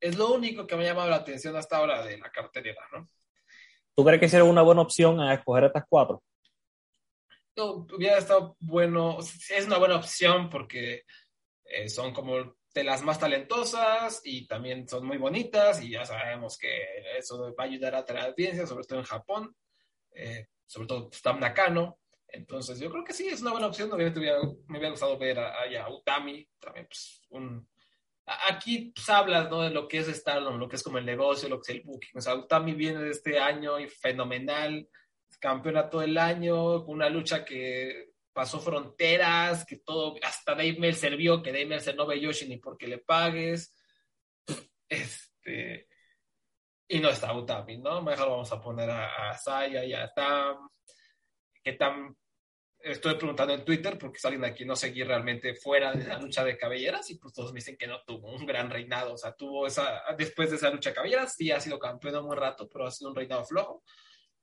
es lo único que me ha llamado la atención hasta ahora de la cartelera, ¿no? ¿Tú crees que sería una buena opción a escoger estas cuatro? No, hubiera estado bueno, es una buena opción porque eh, son como de las más talentosas y también son muy bonitas y ya sabemos que eso va a ayudar a traer audiencia, sobre todo en Japón, eh, sobre todo Tam Nakano. Entonces yo creo que sí, es una buena opción. Obviamente me hubiera gustado ver a, a Utami, también pues, un, aquí pues, hablas ¿no? de lo que es Stardom, lo que es como el negocio, lo que es el booking. O sea, Utami viene este año y fenomenal, campeona todo el año, una lucha que pasó fronteras, que todo, hasta Dave Meltzer vio que Dave Meltzer no ve Yoshi ni porque le pagues. Este, y no está Utami, ¿no? Mejor vamos a poner a, a Saya y a Tam, que Tam estoy preguntando en Twitter porque alguien aquí no seguí realmente fuera de la lucha de cabelleras y pues todos me dicen que no tuvo un gran reinado, o sea, tuvo esa, después de esa lucha de cabelleras, sí ha sido campeón un buen rato, pero ha sido un reinado flojo.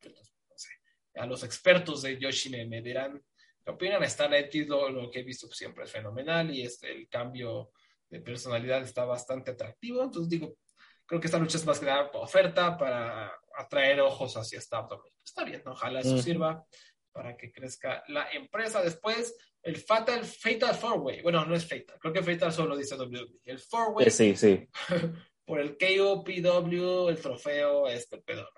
Entonces, no sé, a los expertos de Yoshi me, dirán qué opinan, está lo, lo que he visto siempre es fenomenal y este, el cambio de personalidad está bastante atractivo, entonces digo, creo que esta lucha es más que nada oferta para atraer ojos hacia Stardom. Está bien, ojalá eso sirva para que crezca la empresa. Después, el Fatal, Fatal Four Way. Bueno, no es Fatal, creo que Fatal solo dice WWE. El Four Way. Sí, sí. por el KOPW, el trofeo, este pedo.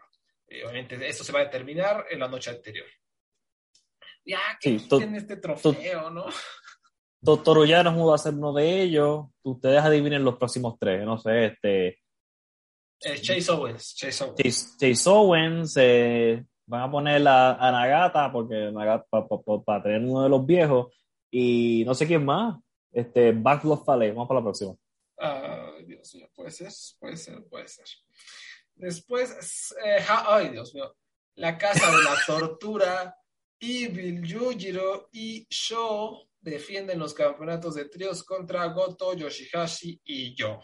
Y obviamente, eso se va a determinar en la noche anterior. Ya, que sí, este trofeo, ¿no? Doctor Ullano va a ser uno de ellos. Ustedes adivinen los próximos tres. No sé, este. Eh, Chase Owens. Chase Owens. Chase, Chase Owens eh, van a poner a, a Nagata porque para tener uno de los viejos y no sé quién más. Este Backlog Fale vamos para la próxima. Uh, Dios mío puede ser puede ser puede ser. Después eh, ay Dios mío. La casa de la tortura Evil Yujiro y Sho defienden los campeonatos de tríos contra Goto Yoshihashi y yo.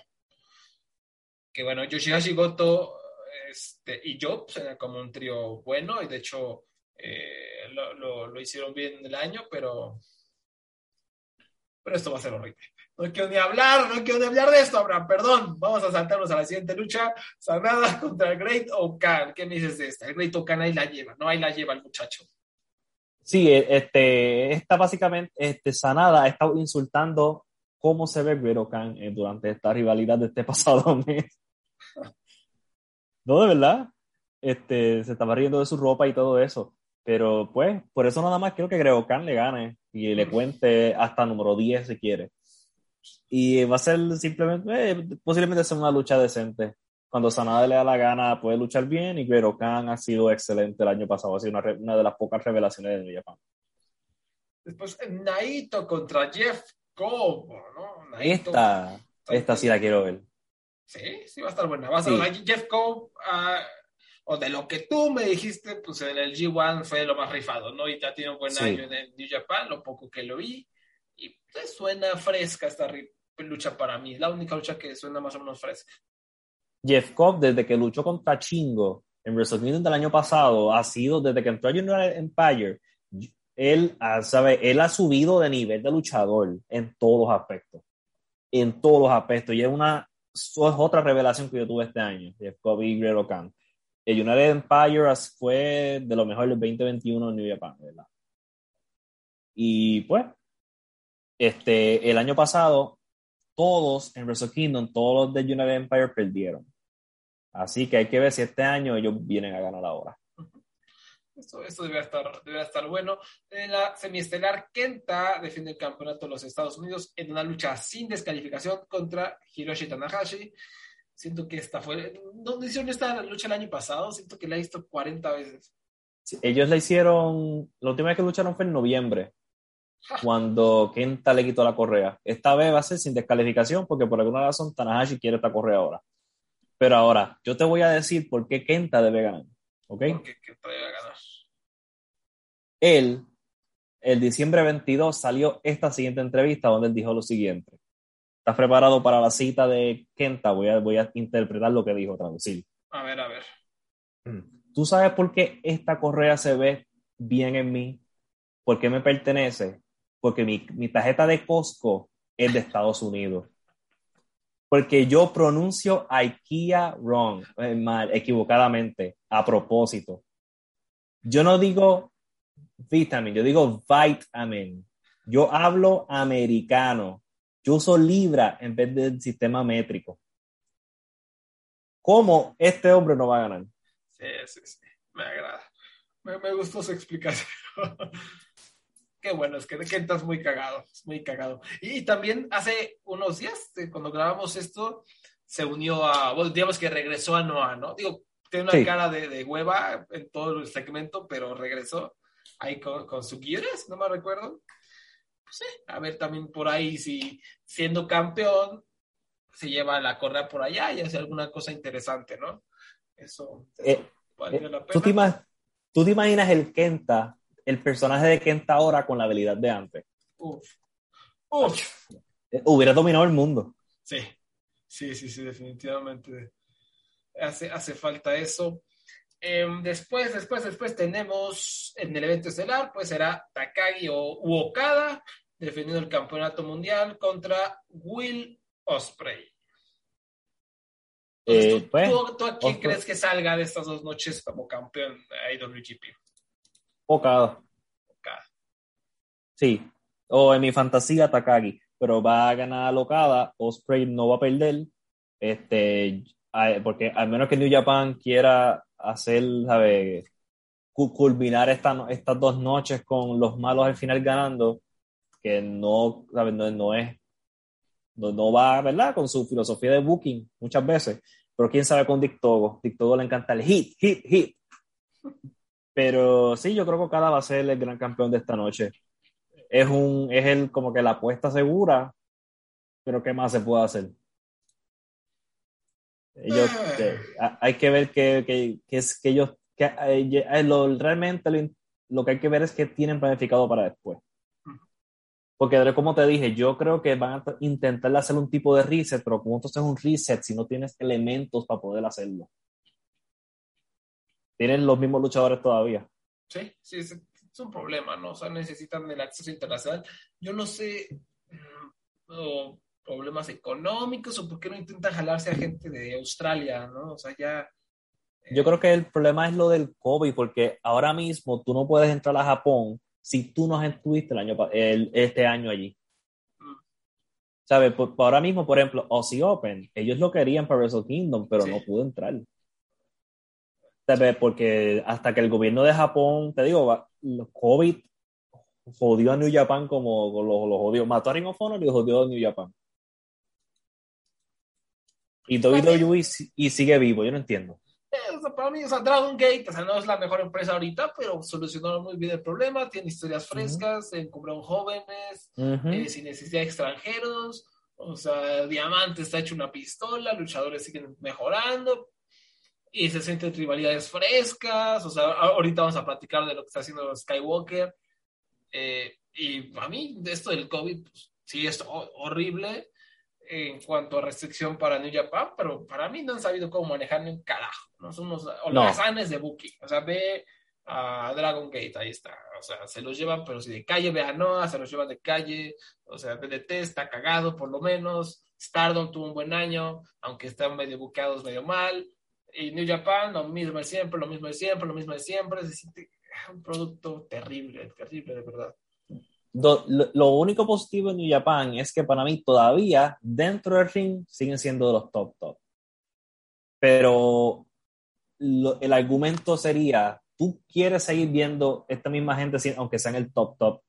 Que bueno Yoshihashi y Goto este, y yo, pues, era como un trío bueno, y de hecho eh, lo, lo, hicieron bien en el año, pero, pero esto va a ser horrible. No quiero ni hablar, no quiero ni hablar de esto, Abraham, perdón. Vamos a saltarnos a la siguiente lucha. Sanada contra el Great Okan. ¿Qué me dices de esta? El Great Okan ahí la lleva, ¿no? Ahí la lleva el muchacho. Sí, e, este, esta básicamente, este, Sanada ha estado insultando cómo se ve Great Okan eh, durante esta rivalidad de este pasado mes. No, de verdad. Este, se estaba riendo de su ropa y todo eso. Pero pues, por eso nada más quiero que Gregocan le gane y le cuente hasta número 10 si quiere. Y va a ser simplemente, eh, posiblemente sea una lucha decente. Cuando Sanada le da la gana, puede luchar bien y Gregocan ha sido excelente el año pasado. Ha sido una, una de las pocas revelaciones de New Japan. Después Naito contra Jeff Cobb, ¿no? Naito, Esta, esta sí la quiero ver. Sí, sí va a estar buena. Va a Sí. ser Jeff Cobb, ah, o de lo que tú me dijiste, pues en el G1 fue lo más rifado, ¿no? Y ya tiene un buen Sí. año en el New Japan, lo poco que lo vi. Y pues, suena fresca esta lucha para mí. La única lucha que suena más o menos fresca. Jeff Cobb, desde que luchó contra Chingo en WrestleMania del año pasado, ha sido desde que entró a United Empire, él, sabe, él ha subido de nivel de luchador en todos los aspectos. En todos los aspectos. Y es una eso es otra revelación que yo tuve este año, Jeff Cobb y Great Khan. El United Empire fue de lo mejor del 2021 en New Japan, ¿verdad? Y pues, este, el año pasado, todos en Wrestle Kingdom, todos los de United Empire perdieron. Así que hay que ver si este año ellos vienen a ganar ahora. Esto, esto debe, estar, debe estar bueno. En la semiestelar, Kenta defiende el campeonato de los Estados Unidos en una lucha sin descalificación contra Hiroshi Tanahashi. Siento que esta fue. ¿Dónde hicieron esta lucha el año pasado? Siento que la he visto 40 veces. Sí, Ellos la hicieron, la última vez que lucharon fue en noviembre, cuando Kenta le quitó la correa. Esta vez va a ser sin descalificación porque por alguna razón Tanahashi quiere esta correa ahora. Pero ahora, yo te voy a decir por qué Kenta debe ganar. ¿Ok? Porque ganar. Él, el diciembre 22, salió esta siguiente entrevista donde él dijo lo siguiente. ¿Estás preparado para la cita de Kenta? Voy a, voy a interpretar lo que dijo, traducir. A ver, a ver. ¿Tú sabes por qué esta correa se ve bien en mí? ¿Por qué me pertenece? Porque mi, mi tarjeta de Costco es de Estados Unidos. Porque yo pronuncio IKEA wrong, eh, mal, equivocadamente, a propósito. Yo no digo vitamin, yo digo vitamin. Yo hablo americano. Yo uso libra en vez del sistema métrico. ¿Cómo este hombre no va a ganar? Sí, sí, sí. Me agrada. Me, me gustó su explicación. Qué bueno, es que Kenta es muy cagado, es muy cagado. Y también hace unos días, eh, cuando grabamos esto, se unió a, bueno, digamos que regresó a Noah, ¿no? Digo, tiene una Sí. cara de, de hueva en todo el segmento, pero regresó ahí con, con su Gires, no me recuerdo. Pues sí, a ver también por ahí si siendo campeón se lleva la correa por allá y hace alguna cosa interesante, ¿no? Eso, eso Eh, valdría Eh, la ¿tú, pena. te ima- tú te imaginas el Kenta, el personaje de Kenta ahora con la habilidad de antes? Uf. Uf. Eh, Hubiera dominado el mundo. Sí, sí, sí, sí, definitivamente hace, hace falta eso. Em, después, después, después tenemos en el evento estelar, pues será Takagi o Okada defendiendo el campeonato mundial contra Will Osprey. Entonces, Eh, ¿tú, pues, tú- tú a quién crees que salga de estas dos noches como campeón de IWGP? Okada. Okada. Sí. O en mi fantasía, Takagi. Pero va a ganar Okada. Osprey no va a perder. Este, porque al menos que New Japan quiera hacer, ¿sabes? Cu- culminar esta estas dos noches con los malos al final ganando, que no, ¿sabes? No, no es, no, no va, ¿verdad? Con su filosofía de booking muchas veces. Pero quién sabe con Dick Togo. Dick Togo le encanta el hit, hit, hit. Pero sí, yo creo que Okada va a ser el gran campeón de esta noche. Es un, es el como que la apuesta segura, pero ¿qué más se puede hacer? Ellos, eh, a- hay que ver que, que, que es que ellos, que eh, eh, lo, realmente lo, lo que hay que ver es que tienen planificado para después. Porque como te dije, yo creo que van a intentar hacer un tipo de reset, pero ¿cómo tú haces un reset si no tienes elementos para poder hacerlo? Tienen los mismos luchadores todavía. Sí, sí, es, es un problema, ¿no? O sea, necesitan el acceso internacional. Yo no sé, mm, o problemas económicos o por qué no intentan jalarse a gente de Australia, ¿no? O sea, ya... eh, Yo creo que el problema es lo del COVID, porque ahora mismo tú no puedes entrar a Japón si tú no estuviste el año, el- este año allí. Mm. ¿Sabes? Por, por ahora mismo, por ejemplo, Aussie Open, ellos lo querían para Wrestle Kingdom, pero Sí. no pudo entrar. Porque hasta que el gobierno de Japón, te digo, COVID jodió a New Japan como lo, lo jodió. Mató a Ring of Honor y jodió a New Japan. Y WWE y sigue vivo, yo no entiendo. Eh, o sea, para mí, o sea, Dragon Gate, o sea, no es la mejor empresa ahorita, pero solucionaron muy bien el problema, tiene historias frescas, uh -huh. jóvenes, uh -huh. eh, sin necesidad de extranjeros, o sea, Diamante está hecho una pistola, luchadores siguen mejorando, y se sienten rivalidades frescas, o sea, ahorita vamos a platicar de lo que está haciendo Skywalker, eh, y a mí, esto del COVID, pues, sí es horrible, en cuanto a restricción para New Japan, pero para mí no han sabido cómo manejar ni un carajo, ¿no? Son unos holgazanes no. de Booking. O sea, ve a Dragon Gate, ahí está. O sea, se los llevan, pero si de calle ve a Noah, se los llevan de calle. O sea, BDT está cagado, por lo menos. Stardom tuvo un buen año, aunque están medio buqueados, medio mal. Y New Japan, lo mismo de siempre, lo mismo de siempre, lo mismo de siempre. Siente un producto terrible, terrible, de verdad. Lo, lo, único positivo en New Japan es que para mí todavía dentro del ring siguen siendo de los top top. Pero lo, el argumento sería, tú quieres seguir viendo esta misma gente, aunque sea en el top top,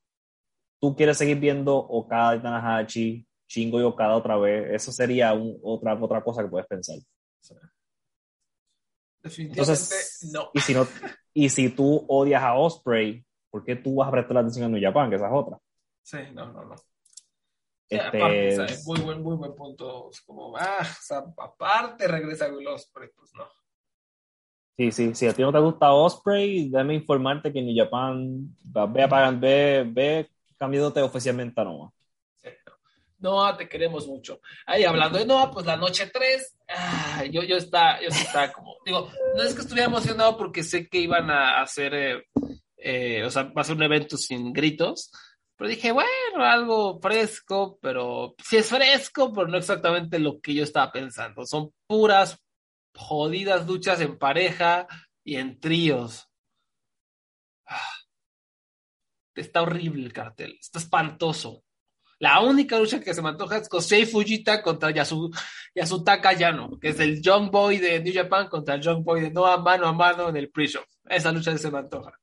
tú quieres seguir viendo Okada y Tanahashi, Shingo y Okada otra vez, eso sería un, otra, otra cosa que puedes pensar. Definitivamente Entonces, no. Y si, no, y si tú odias a Osprey, ¿por qué tú vas a prestar atención a New Japan? Que esa es otra. Sí, no, no, no. Este... aparte, o sea, es muy buen, muy buen punto. Es como, ah, o sea, aparte regresa Will Ospreay, pues no. Sí, sí, si a ti no te gusta Osprey, déjame informarte que en New Japan, ve ve, ve cambiándote oficialmente a Noah. Noah, te queremos mucho. Ahí hablando de Noah, pues la noche 3, ah, yo, yo está, yo está como, digo, no es que estuviera emocionado porque sé que iban a hacer, eh, eh, o sea, va a ser un evento sin gritos, pero dije, bueno, algo fresco, pero sí es fresco, pero no exactamente lo que yo estaba pensando. Son puras jodidas luchas en pareja y en tríos. Está horrible el cartel, está espantoso. La única lucha que se me antoja es Kosei Fujita contra Yasu, Yasutaka Yano, que es el Young Boy de New Japan contra el Young Boy de Noah mano a mano en el pre-show. Esa lucha se me antoja.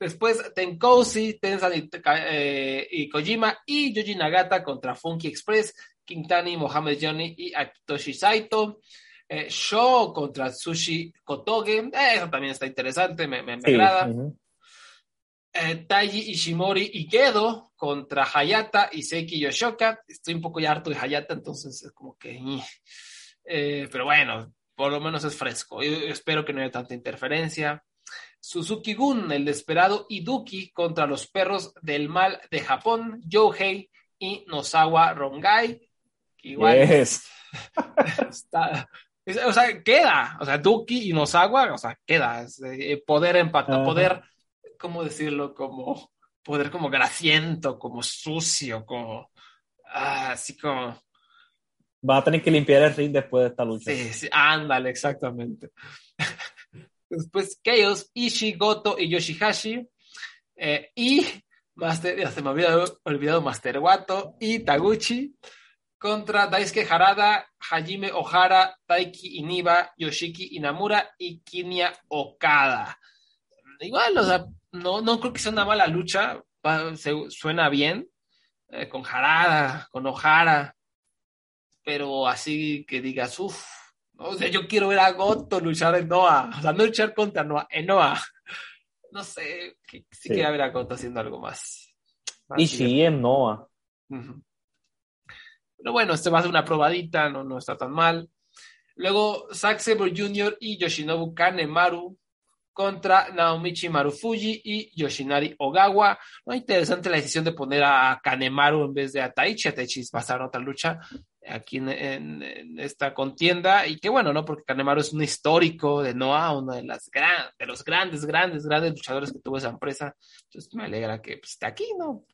Después Tenkousi, Tenzan y, eh, y, Kojima y Yoji Nagata contra Funky Express, Quintani, Mohamed Johnny y Akitoshi Saito. Eh, Show contra Sushi Kotoge. Eh, eso también está interesante, me, me, me sí, agrada. Uh -huh. Eh, Taiji Ishimori y Gedo contra Hayata y Seiki Yoshoka. Estoy un poco ya harto de Hayata, entonces es como que. Eh, pero bueno, por lo menos es fresco. Yo espero que no haya tanta interferencia. Suzuki Gun, el desesperado Iduki contra los perros del mal de Japón, Yohei y Nosawa Rongai. Igual yes. está, o sea, queda, o sea, Duki y Nosawa, o sea, queda, es, eh, poder empatar, uh -huh. poder, ¿cómo decirlo? Como, poder como grasiento, como sucio, como, ah, así como... Va a tener que limpiar el ring después de esta lucha. Sí, sí, ándale, exactamente. Después Chaos, Ishii, Goto y Yoshihashi. Eh, y Master, ya se me había olvidado Master Wato y Taguchi contra Daisuke Harada, Hajime Ohara, Taiki Iniba, Yoshiki Inamura y Kinya Okada. Igual, o sea, no, no creo que sea una mala lucha, se, suena bien, eh, con Harada, con Ohara, pero así que digas, uff, o sea, yo quiero ver a Goto luchar en Noah, o sea, no luchar contra Noah, en Noah. No sé, sí, sí. quiero ver a Goto haciendo algo más. más y sí, en Noah. Uh -huh. Pero bueno, este va a ser una probadita, no, no está tan mal. Luego, Zack Sabre Jr. y Yoshinobu Kanemaru contra Naomichi Marufuji y Yoshinari Ogawa. Muy interesante la decisión de poner a Kanemaru en vez de a Taichi. A Taichi en otra lucha aquí en, en, en, esta contienda. Y qué bueno, ¿no? Porque Kanemaru es un histórico de Noah, uno de, las gran, de los grandes, grandes, grandes luchadores que tuvo esa empresa. Entonces me alegra que pues, esté aquí, ¿no?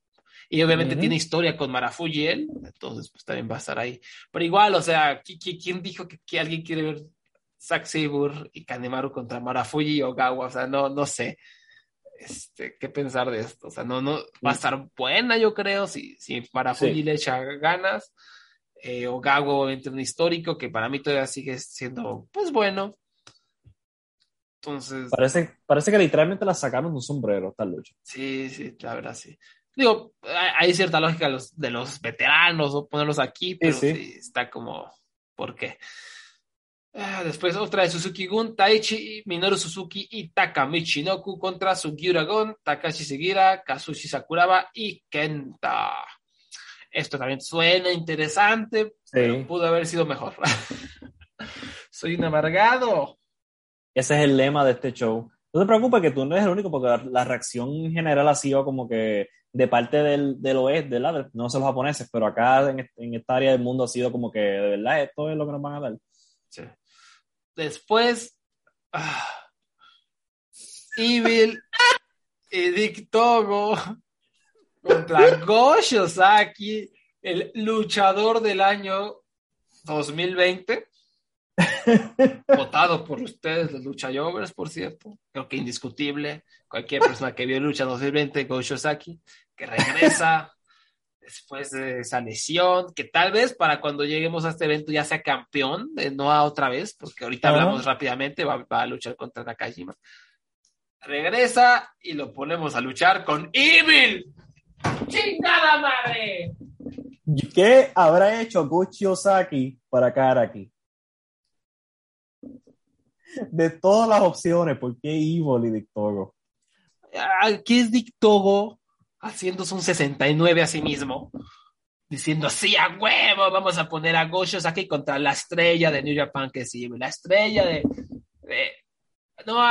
Y obviamente uh -huh. tiene historia con Marafuji él, entonces pues también va a estar ahí. Pero igual, o sea, ¿quién dijo que, que alguien quiere ver Zack Sabre y Kanemaru contra Marafuji y Ogawa? O sea, no, no sé este, qué pensar de esto. O sea, no, no, va a estar buena, yo creo, si, si Marafuji sí. le echa ganas. Eh, Ogawa, obviamente, un histórico que para mí todavía sigue siendo, pues bueno. Entonces. Parece, parece que literalmente la sacaron de un sombrero, esta lucha. Sí, sí, la verdad, sí digo, hay cierta lógica de los, de los veteranos o ponerlos aquí, pero sí, sí. sí, está como, ¿por qué? Ah, después otra de Suzuki Gun, Taichi, Minoru Suzuki y Takamichi Noku contra Sugiura Gon, Takashi Segira, Kazushi Sakuraba y Kenta. Esto también suena interesante, pero pudo haber sido mejor. Soy un amargado. Ese es el lema de este show. No te preocupes que tú no eres el único, porque la reacción en general ha sido como que de parte del, del oeste, ¿verdad? No sé los japoneses, pero acá en, en, esta área del mundo ha sido como que, de verdad, esto es lo que nos van a dar. Sí. Después, ah, Evil y Dick Togo contra Go Saki, el luchador del año 2020. Votado por ustedes, los Lucha por cierto. Creo que indiscutible. Cualquier persona que vio Lucha 2020, Go Saki, que regresa después de esa lesión, que tal vez para cuando lleguemos a este evento ya sea campeón, de no a otra vez, porque ahorita hablamos rápidamente, va, va, a luchar contra Nakajima. Regresa y lo ponemos a luchar con Evil. ¡Chingada madre! ¿Qué habrá hecho Gucci Osaki para caer aquí? De todas las opciones, ¿por qué Evil y Dictogo? ¿Qué es Dictogo? Haciéndose un 69 a sí mismo, diciendo, sí, a huevo, vamos a poner a Gosho aquí contra la estrella de New Japan, que sí, la estrella de, de no,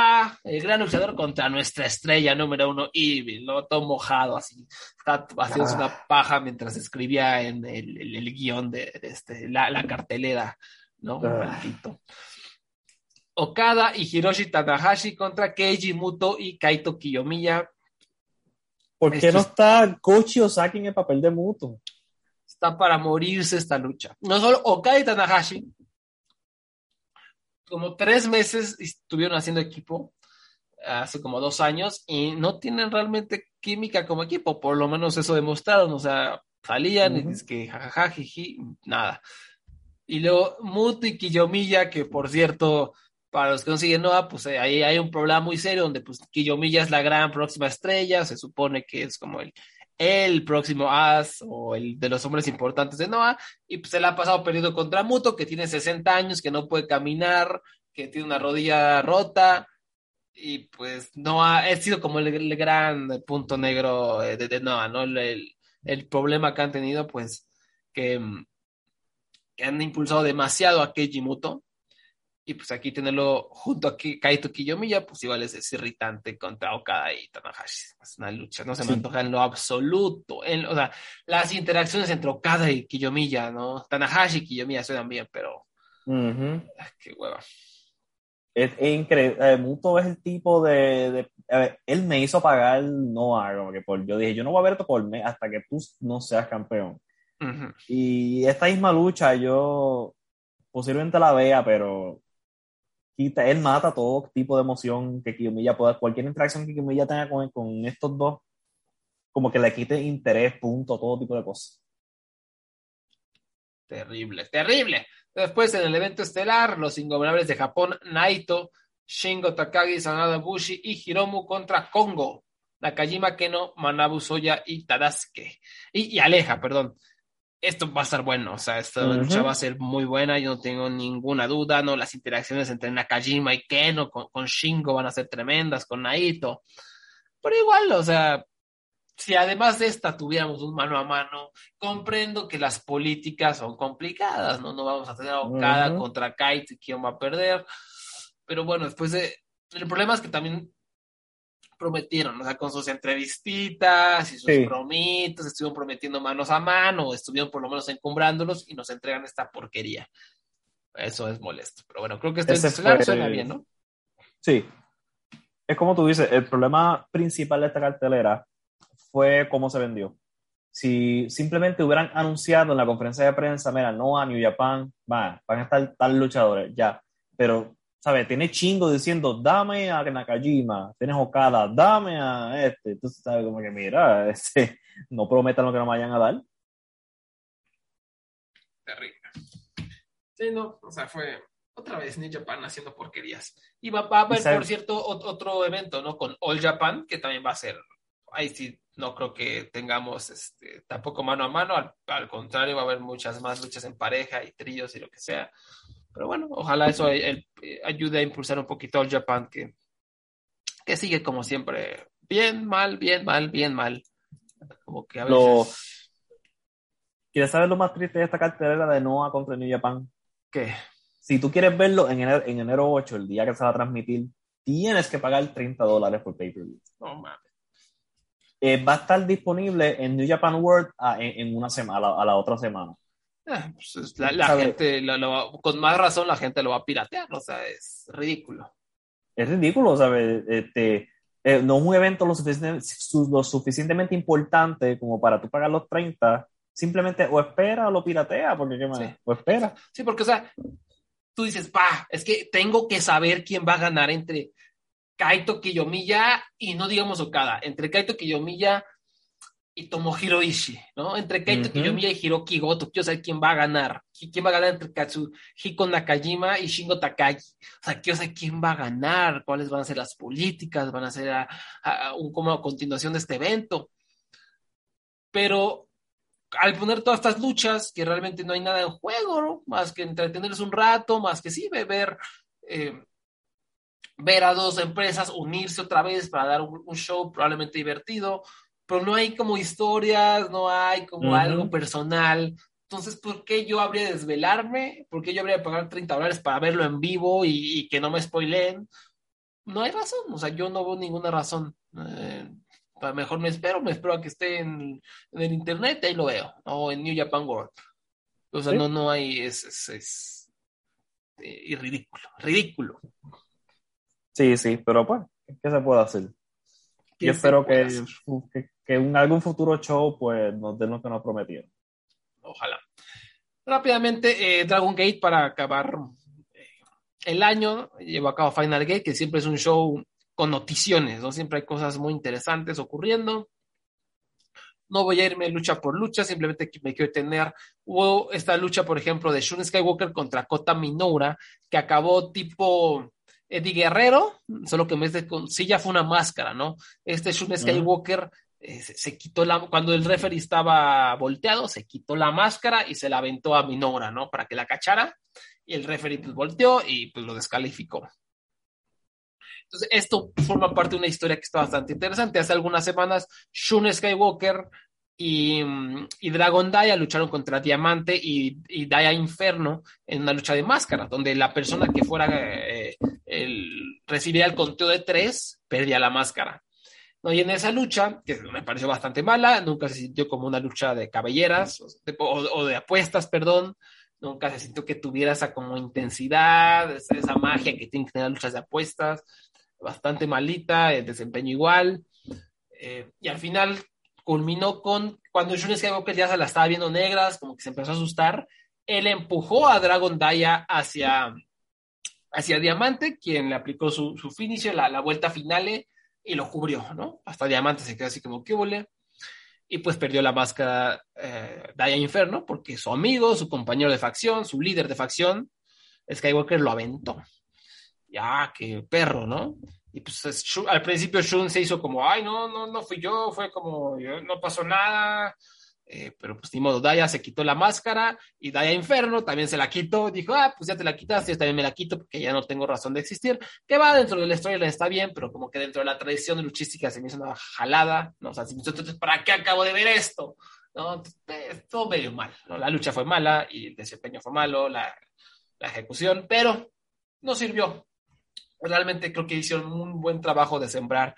el gran luchador contra nuestra estrella número uno, Evil, ¿no? Todo mojado, así, está haciendo una paja mientras escribía en el, el, el guion de, de este, la, la, cartelera, ¿no? Maldito. Okada y Hiroshi Tanahashi contra Keiji Muto y Kaito Kiyomiya. ¿Por qué no está Kochi Osaki en el papel de Muto? Está para morirse esta lucha. No solo Okada y Tanahashi, como tres meses estuvieron haciendo equipo, hace como dos años, y no tienen realmente química como equipo, por lo menos eso demostraron, o sea, salían uh -huh. y es que jajaja, jiji, nada. Y luego Muto y Kiyomiya, que por cierto, para los que no siguen Noah, pues eh, ahí hay un problema muy serio donde pues Kiyomiya es la gran próxima estrella, se supone que es como el, el próximo as o el de los hombres importantes de Noah, y pues se le ha pasado perdido contra Muto, que tiene 60 años, que no puede caminar, que tiene una rodilla rota, y pues Noah ha sido como el, el gran punto negro de, de Noah, ¿no? El, el, problema que han tenido, pues, que, que han impulsado demasiado a Keiji Muto, y pues aquí tenerlo junto a Kaito Kiyomiya, pues igual es, es irritante contra Okada y Tanahashi. Es una lucha, no se sí. me antoja en lo absoluto. En, o sea, las interacciones entre Okada y Kiyomiya, ¿no? Tanahashi y Kiyomiya suenan bien, pero. Uh -huh. Ay, qué hueva. Es, increíble. Eh, Muto es el tipo de. de ver, él me hizo pagar no como que por. Yo dije, yo no voy a ver esto por mes hasta que tú no seas campeón. Uh -huh. Y esta misma lucha, yo posiblemente la vea, pero él mata todo tipo de emoción que Kiyomiya pueda, cualquier interacción que Kiyomiya tenga con, con estos dos, como que le quite interés, punto, todo tipo de cosas. Terrible, terrible. Después en el evento estelar, los ingobernables de Japón, Naito, Shingo Takagi, Sanada Bushi y Hiromu contra Kongo, Nakajima Keno, Manabu Soya y Tadasuke. Y, y Aleja, perdón esto va a estar bueno, o sea, esta uh -huh. lucha va a ser muy buena, yo no tengo ninguna duda, ¿no? Las interacciones entre Nakajima y Keno con, con Shingo van a ser tremendas, con Naito, pero igual, o sea, si además de esta tuviéramos un mano a mano, comprendo que las políticas son complicadas, ¿no? No vamos a tener a Okada uh -huh. contra Kaito y quién va a perder, pero bueno, después de... El problema es que también prometieron, o sea, con sus entrevistitas y sus sí. estuvieron prometiendo manos a mano, estuvieron por lo menos encumbrándolos y nos entregan esta porquería. Eso es molesto. Pero bueno, creo que este fue... suena bien, ¿no? Sí. Es como tú dices, el problema principal de esta cartelera fue cómo se vendió. Si simplemente hubieran anunciado en la conferencia de prensa, mira, no a New Japan, va, van a estar tal luchadores, ya. Pero ¿sabes? Tiene chingo diciendo, dame a Nakajima, tienes Okada, dame a este. Entonces, ¿sabes? Como que, mira, este, no prometan lo que no me vayan a dar. Terrible. Sí, no, o sea, fue otra vez New Japan haciendo porquerías. Y va, va a haber, por cierto, otro evento, ¿no? Con All Japan, que también va a ser, ahí sí, no creo que tengamos este, tampoco mano a mano, al, al contrario, va a haber muchas más luchas en pareja y trillos y lo que sea Pero bueno, ojalá eso eh, eh, ayude a impulsar un poquito al Japan, que, que sigue como siempre, bien, mal, bien, mal, bien, mal. Como que a veces... Lo... ¿Quieres saber lo más triste de esta cartelera de Noah contra New Japan? ¿Qué? Si tú quieres verlo en enero, en enero 8, el día que se va a transmitir, tienes que pagar 30 dólares por pay-per-view. No mames. Eh, va a estar disponible en New Japan World a, en, en, una semana, a la, a la otra semana. Eh, pues la, la gente, lo, lo, con más razón, la gente lo va a piratear, o sea, es ridículo. Es ridículo, ¿sabes? Este, eh, no es un evento lo, suficiente, lo, suficientemente importante como para tú pagar los 30, simplemente o espera o lo piratea, porque qué más, sí. o espera. Sí, porque, o sea, tú dices, pa, es que tengo que saber quién va a ganar entre Kaito Kiyomiya y no digamos Okada, entre Kaito Kiyomiya y Tomohiro Ishii, ¿no? Entre Kaito uh -huh. Kiyomiya y Hiroki Goto, quiero saber quién va a ganar, quién va a ganar entre Katsuhiko Nakajima y Shingo Takagi, o sea, quiero saber quién va a ganar, cuáles van a ser las políticas, van a ser a, un, como a continuación de este evento. Pero al poner todas estas luchas, que realmente no hay nada en juego, ¿no? Más que entretenerse un rato, más que sí, beber... Eh, ver a dos empresas unirse otra vez para dar un, un, show probablemente divertido, pero no hay como historias, no hay como uh -huh. algo personal. Entonces, ¿por qué yo habría de desvelarme? ¿Por qué yo habría de pagar 30 dólares para verlo en vivo y, y que no me spoileen? No hay razón, o sea, yo no veo ninguna razón. Eh, mejor me espero, me espero a que esté en, en, el internet, ahí lo veo, o en New Japan World. O sea, ¿Sí? no, no hay, es, es, es, es eh, ridículo, ridículo. Sí, sí, pero pues, ¿qué se puede hacer? Yo espero que, que, que, en algún futuro show pues nos den lo que nos prometieron. Ojalá. Rápidamente, eh, Dragon Gate para acabar eh, el año, llevo a cabo Final Gate, que siempre es un show con noticiones, ¿no? Siempre hay cosas muy interesantes ocurriendo. No voy a irme lucha por lucha, simplemente me quiero tener. Hubo esta lucha, por ejemplo, de Shun Skywalker contra Kota Minoura, que acabó tipo Eddie Guerrero, solo que en vez de con sí ya fue una máscara, ¿no? Este Shun Skywalker uh -huh. Eh, se, quitó la, cuando el referee estaba volteado, se quitó la máscara y se la aventó a Minora, ¿no? Para que la cachara, y el referee pues volteó y pues lo descalificó. Entonces, esto forma parte de una historia que está bastante interesante. Hace algunas semanas, Shun Skywalker y, y, Dragon Daya lucharon contra Diamante y, y, Daya Inferno en una lucha de máscara, donde la persona que fuera eh, el, recibía el conteo de tres perdía la máscara. ¿No? Y en esa lucha, que me pareció bastante mala, nunca se sintió como una lucha de cabelleras o de, o, o de apuestas, perdón, nunca se sintió que tuviera esa como intensidad, esa, esa magia que tienen que tener luchas de apuestas, bastante malita, el desempeño igual. Eh, y al final culminó con cuando Shun Skywalker ya se la estaba viendo negras, como que se empezó a asustar, él empujó a Dragon Daya hacia, hacia Diamante, quien le aplicó su, su finisher, la, la, vuelta final y lo cubrió, ¿no? Hasta Diamante se quedó así como que huele. Y pues perdió la máscara eh, Daya Inferno, porque su amigo, su compañero de facción, su líder de facción, Skywalker lo aventó. Ya, qué perro, ¿no? Y pues al principio Shun se hizo como, ay, no, no, no fui yo, fue como, no pasó nada. Eh, pero pues ni modo, Daya se quitó la máscara y Daya Inferno también se la quitó. Dijo, ah, pues ya te la quitaste, yo también me la quito porque ya no tengo razón de existir. Que va dentro de la historia, está bien, pero como que dentro de la tradición luchística se me hizo una jalada, ¿no? O sea, entonces, ¿para qué acabo de ver esto? ¿No? Todo medio mal, ¿no? La lucha fue mala y el desempeño fue malo, la, la ejecución, pero no sirvió realmente creo que hicieron un buen trabajo de sembrar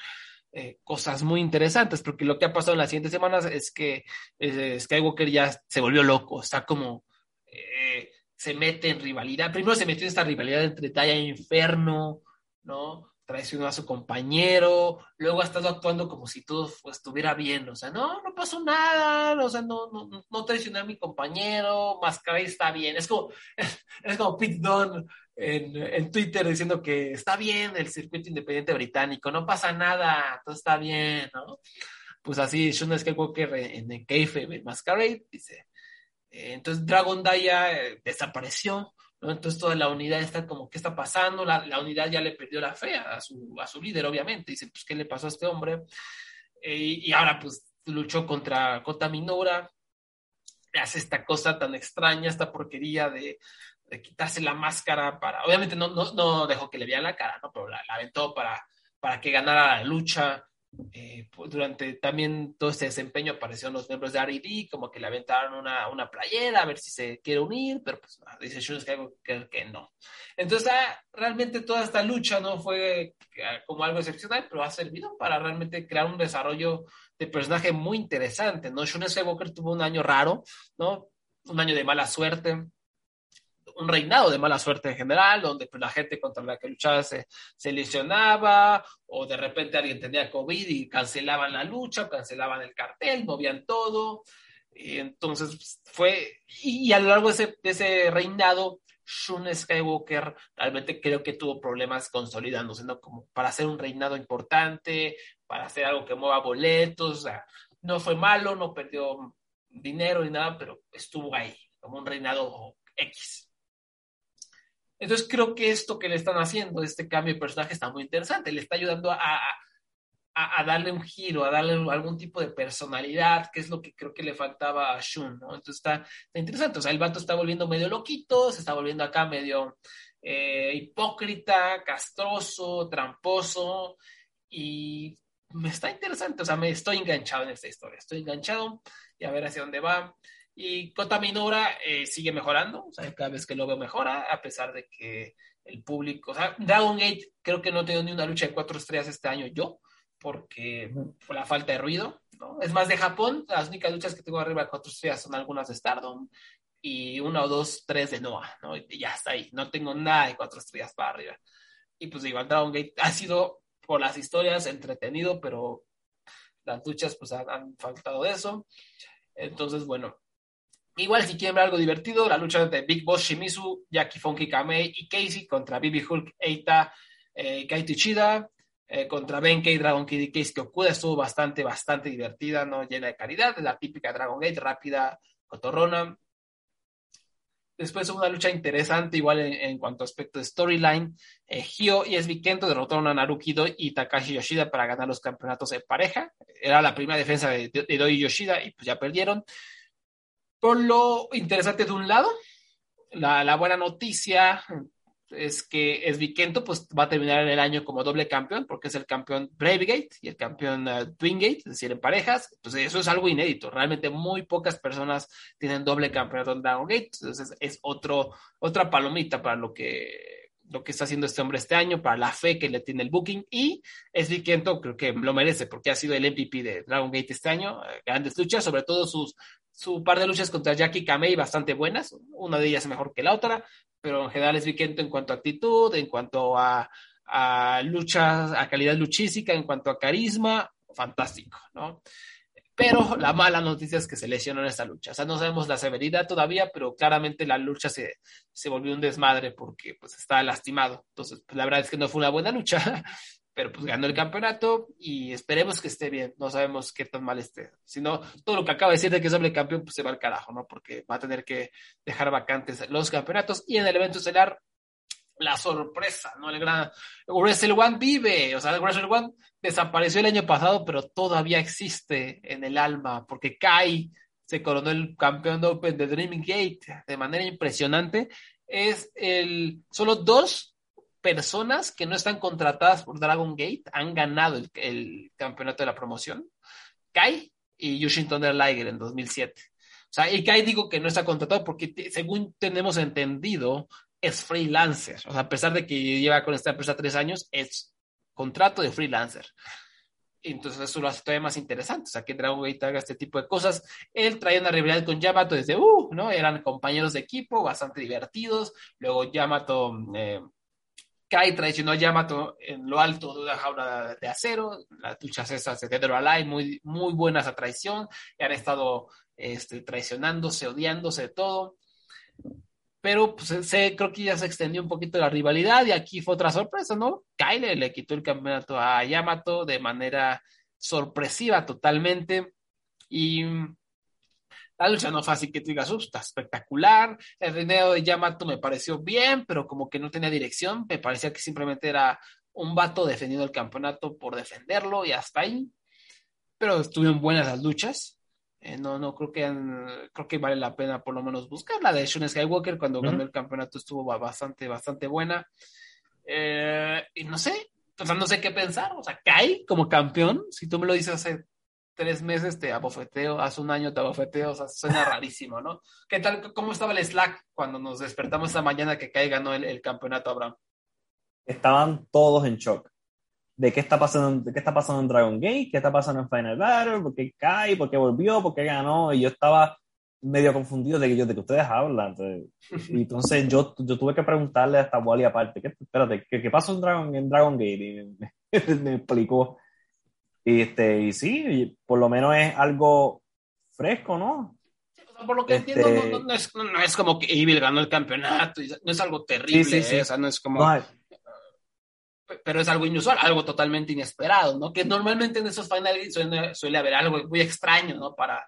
eh, cosas muy interesantes, porque lo que ha pasado en las siguientes semanas es que eh, Skywalker ya se volvió loco, está como, eh, se mete en rivalidad, primero se metió en esta rivalidad entre Taya e Inferno, ¿no? traicionó a su compañero, luego ha estado actuando como si todo estuviera bien, o sea, no, no pasó nada, o sea, no, no, no traicioné a mi compañero, Mascaray está bien, es como, es como Pete Dunne en, Twitter diciendo que está bien el circuito independiente británico, no pasa nada, todo está bien, ¿no? Pues así, Sean Skywalker en, en Keife, Masquerade, dice, eh, entonces Dragon Daya eh, desapareció, ¿no? Entonces toda la unidad está como, ¿qué está pasando? La, la, unidad ya le perdió la fe a su, a su líder, obviamente. Dice, pues, ¿qué le pasó a este hombre? Eh, y ahora, pues, luchó contra Kota Minora, hace esta cosa tan extraña, esta porquería de, de quitarse la máscara para, obviamente no, no, no dejó que le vieran la cara, ¿no? Pero la, la aventó para, para que ganara la lucha. Eh, pues, durante también todo este desempeño aparecieron los miembros de R.E.D., como que le aventaron una, una playera a ver si se quiere unir, pero pues no, dice Shun que, que no. Entonces, ah, realmente toda esta lucha no fue ah, como algo excepcional, pero ha servido para realmente crear un desarrollo de personaje muy interesante, ¿no? Shun Skywalker tuvo un año raro, ¿no? Un año de mala suerte, un reinado de mala suerte en general, donde pues, la gente contra la que luchaba se, lesionaba, o de repente alguien tenía COVID y cancelaban la lucha, cancelaban el cartel, movían todo. Y entonces pues, fue, y, a lo largo de ese, de ese reinado, Shun Skywalker realmente creo que tuvo problemas consolidándose, ¿no? Como para hacer un reinado importante, para hacer algo que mueva boletos, o sea, no fue malo, no perdió dinero ni nada, pero estuvo ahí, como un reinado X. Entonces creo que esto que le están haciendo, este cambio de personaje, está muy interesante. Le está ayudando a, a, a, darle un giro, a darle algún tipo de personalidad, que es lo que creo que le faltaba a Shun, ¿no? Entonces está, está interesante. O sea, el vato está volviendo medio loquito, se está volviendo acá medio eh, hipócrita, castroso, tramposo, y me está interesante. O sea, me estoy enganchado en esta historia. Estoy enganchado y a ver hacia dónde va. Y Kota Minora eh, sigue mejorando, o sea, cada vez que lo veo mejora, a pesar de que el público, o sea, Dragon Gate creo que no he tenido ni una lucha de cuatro estrellas este año yo, porque fue la falta de ruido, ¿no? Es más, de Japón, las únicas luchas que tengo arriba de cuatro estrellas son algunas de Stardom y una o dos, tres de Noah, ¿no? Y ya está ahí, no tengo nada de cuatro estrellas para arriba. Y pues igual Dragon Gate ha sido por las historias entretenido, pero las luchas pues han, han faltado de eso. Entonces, bueno, Igual si quieren ver algo divertido, la lucha de Big Boss Shimizu, Jackie Funky Kamei y Casey contra Bibi Hulk, Eita, eh, Kaito Ichida, eh, contra Benkei, Dragon Kid y Casey Okuda estuvo bastante, bastante divertida, ¿no? Llena de calidad, la típica Dragon Gate, rápida, cotorrona. Después hubo una lucha interesante, igual en, cuanto a aspecto de storyline. Eh, Hyo y Esbi Kento derrotaron a Narukido y Takashi Yoshida para ganar los campeonatos de pareja. Era la primera defensa de, de Doi Yoshida y pues ya perdieron. Por lo interesante de un lado, la, buena noticia es que Esvikento pues va a terminar el año como doble campeón porque es el campeón Bravegate y el campeón uh, Twingate, es decir, en parejas. Entonces eso es algo inédito. Realmente muy pocas personas tienen doble campeonato en Dragon Gate. Entonces es otro, otra palomita para lo que lo que está haciendo este hombre este año, para la fe que le tiene el booking y Esvikento creo que lo merece porque ha sido el MVP de Dragon Gate este año. Grandes luchas, sobre todo sus su par de luchas contra Jackie Kamei bastante buenas, una de ellas mejor que la otra, pero en general es Vikento en cuanto a actitud, en cuanto a, a luchas, a calidad luchística, en cuanto a carisma, fantástico, ¿no? Pero la mala noticia es que se lesionó en esta lucha. O sea, no sabemos la severidad todavía, pero claramente la lucha se, se volvió un desmadre porque pues estaba lastimado. Entonces, pues, la verdad es que no fue una buena lucha pero pues ganó el campeonato y esperemos que esté bien. No sabemos qué tan mal esté. Si no, todo lo que acaba de decir de que es doble campeón, pues se va al carajo, ¿no? Porque va a tener que dejar vacantes los campeonatos y en el evento estelar la sorpresa, ¿no? El gran Wrestle One vive, o sea, el One desapareció el año pasado, pero todavía existe en el alma, porque Kai se coronó el campeón de Open de Dreaming Gate de manera impresionante. Es el, solo dos personas que no están contratadas por Dragon Gate han ganado el, campeonato de la promoción. Kai y Yushin Thunder Liger en 2007. O sea, y Kai digo que no está contratado porque según tenemos entendido es freelancer. O sea, a pesar de que lleva con esta empresa tres años, es contrato de freelancer. Entonces eso lo hace todavía más interesante, o sea, que Dragon Gate haga este tipo de cosas. Él traía una rivalidad con Yamato desde, uh, ¿no? Eran compañeros de equipo, bastante divertidos. Luego Yamato eh, Kai traicionó a Yamato en lo alto de una jaula de acero, las luchas esas de Dead or muy, muy buenas a traición, y han estado este, traicionándose, odiándose de todo. Pero pues, se, creo que ya se extendió un poquito la rivalidad y aquí fue otra sorpresa, ¿no? Kai le quitó el campeonato a Yamato de manera sorpresiva totalmente. Y la lucha no fue así que tú digas, está espectacular. El reinado de Yamato me pareció bien, pero como que no tenía dirección. Me parecía que simplemente era un vato defendiendo el campeonato por defenderlo y hasta ahí. Pero estuvieron buenas las luchas. Eh, no, no creo que creo que vale la pena por lo menos buscar la de Shun Skywalker cuando ganó el campeonato estuvo bastante, bastante buena. Eh, y no sé, o sea, no sé qué pensar. O sea, Kai como campeón, si tú me lo dices hace tres meses te abofeteo, hace un año te abofeteo, o sea, suena rarísimo, ¿no? ¿Qué tal, cómo estaba el Slack cuando nos despertamos esta mañana que Kai ganó el, el campeonato, Abraham? Estaban todos en shock de qué está pasando, de qué está pasando en Dragon Gate, qué está pasando en Final Battle, por qué cae, por qué volvió, por qué ganó, y yo estaba medio confundido de que, yo, de que ustedes hablan. y entonces yo, yo tuve que preguntarle hasta Wally aparte, ¿qué, espérate, ¿qué, ¿qué, pasó en Dragon, en Dragon Gate? Y me, me, explicó. Y, este, y sí, por lo menos es algo fresco, ¿no? por lo que este... entiendo, no, no, es, no, es, como que Evil ganó el campeonato, no es algo terrible, sí, sí. ¿eh? o sea, no es como pero es algo inusual, algo totalmente inesperado, ¿no? Que normalmente en esos finales suele, suele haber algo muy extraño, ¿no? Para,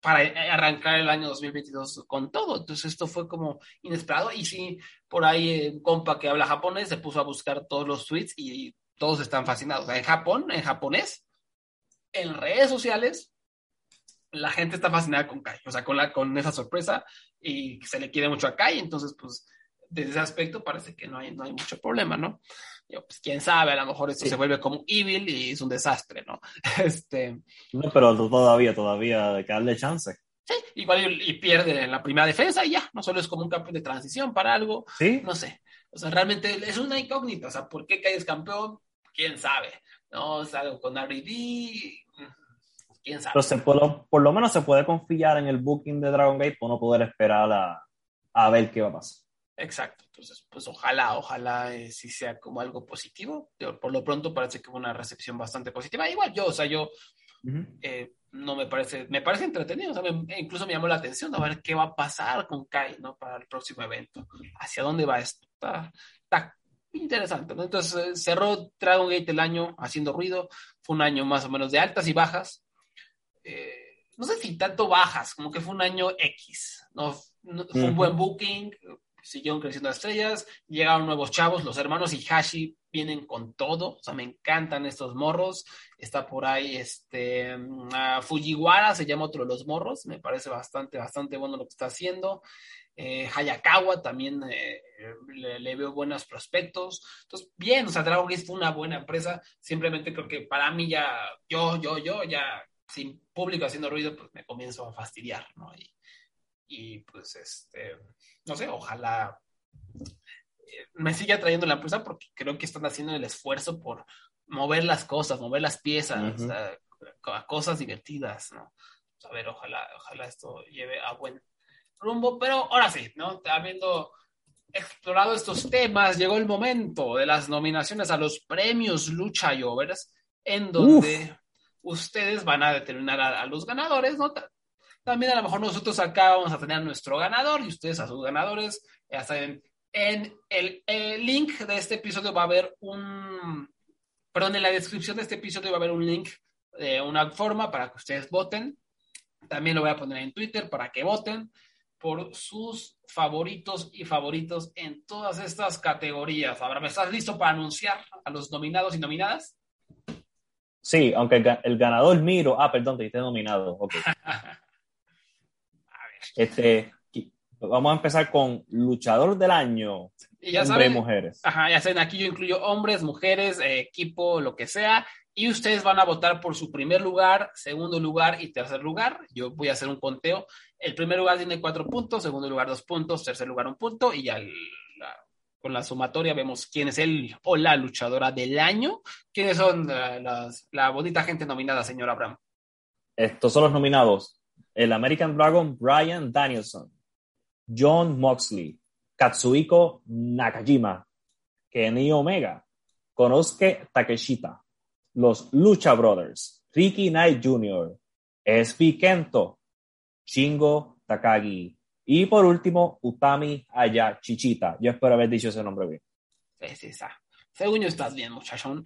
para arrancar el año 2022 con todo. Entonces esto fue como inesperado y sí, por ahí un compa que habla japonés se puso a buscar todos los tweets y todos están fascinados. en Japón, en japonés, en redes sociales, la gente está fascinada con Kai, o sea, con, la, con esa sorpresa y se le quiere mucho a Kai, entonces pues desde ese aspecto parece que no hay, no hay mucho problema, ¿no? Yo, pues quién sabe, a lo mejor esto sí. se vuelve como evil y es un desastre, ¿no? Este... No, pero todavía, todavía hay que darle chance. Sí, igual y, y, pierde en la primera defensa y ya, no solo es como un campeón de transición para algo, ¿Sí? no sé. O sea, realmente es una incógnita, o sea, ¿por qué caes campeón? ¿Quién sabe? No, o sea, con R&D, quién sabe. Pero se, por, lo, por, lo, menos se puede confiar en el booking de Dragon Gate por no poder esperar a, a ver qué va a pasar. Exacto, entonces pues ojalá, ojalá eh, sí sea como algo positivo. Por lo pronto parece que fue una recepción bastante positiva. Igual yo, o sea, yo uh -huh. eh, no me parece, me parece entretenido, o sea, me, incluso me llamó la atención a ver qué va a pasar con Kai, ¿no? Para el próximo evento, hacia dónde va esto. Está, está interesante, ¿no? Entonces eh, cerró Dragon Gate el año haciendo ruido, fue un año más o menos de altas y bajas. Eh, no sé si tanto bajas, como que fue un año X, ¿no? no fue uh -huh. un buen booking, siguieron creciendo estrellas, llegaron nuevos chavos, los hermanos Ihashi vienen con todo, o sea, me encantan estos morros, está por ahí este uh, Fujiwara, se llama otro de los morros, me parece bastante, bastante bueno lo que está haciendo, eh, Hayakawa también eh, le, le, veo buenos prospectos, entonces, bien, o sea, Dragon Gate fue una buena empresa, simplemente creo que para mí ya, yo, yo, yo, ya, sin público haciendo ruido, pues me comienzo a fastidiar, ¿no? Y, y pues este, no sé, ojalá eh, me siga trayendo la empresa porque creo que están haciendo el esfuerzo por mover las cosas, mover las piezas, uh -huh. a, cosas divertidas, ¿no? A ver, ojalá, ojalá esto lleve a buen rumbo, pero ahora sí, ¿no? Habiendo explorado estos temas, llegó el momento de las nominaciones a los premios Lucha Jovers, en donde Uf. ustedes van a determinar a, a los ganadores, ¿no? También a lo mejor nosotros acá vamos a tener a nuestro ganador y ustedes a sus ganadores. Ya saben, en el, el, link de este episodio va a haber un, perdón, en la descripción de este episodio va a haber un link de una forma para que ustedes voten. También lo voy a poner en Twitter para que voten por sus favoritos y favoritos en todas estas categorías. Ahora, ¿estás listo para anunciar a los nominados y nominadas? Sí, aunque el, el ganador miro. Ah, perdón, te diste nominado. Okay. Este, vamos a empezar con luchador del año. Y ya hombres y mujeres. Ajá, ya saben, aquí yo incluyo hombres, mujeres, eh, equipo, lo que sea. Y ustedes van a votar por su primer lugar, segundo lugar y tercer lugar. Yo voy a hacer un conteo. El primer lugar tiene cuatro puntos, segundo lugar dos puntos, tercer lugar un punto. Y ya con la sumatoria vemos quién es el o la luchadora del año. ¿Quiénes son las, la bonita gente nominada, señor Abraham? Estos son los nominados el American Dragon Brian Danielson, John Moxley, Katsuhiko Nakajima, Kenny Omega, Konosuke Takeshita, los Lucha Brothers, Ricky Knight Jr., SB Kento, Shingo Takagi y por último Utami Aya Chichita. Yo espero haber dicho ese nombre bien. Sí, sí, está. Según yo estás bien, muchachón.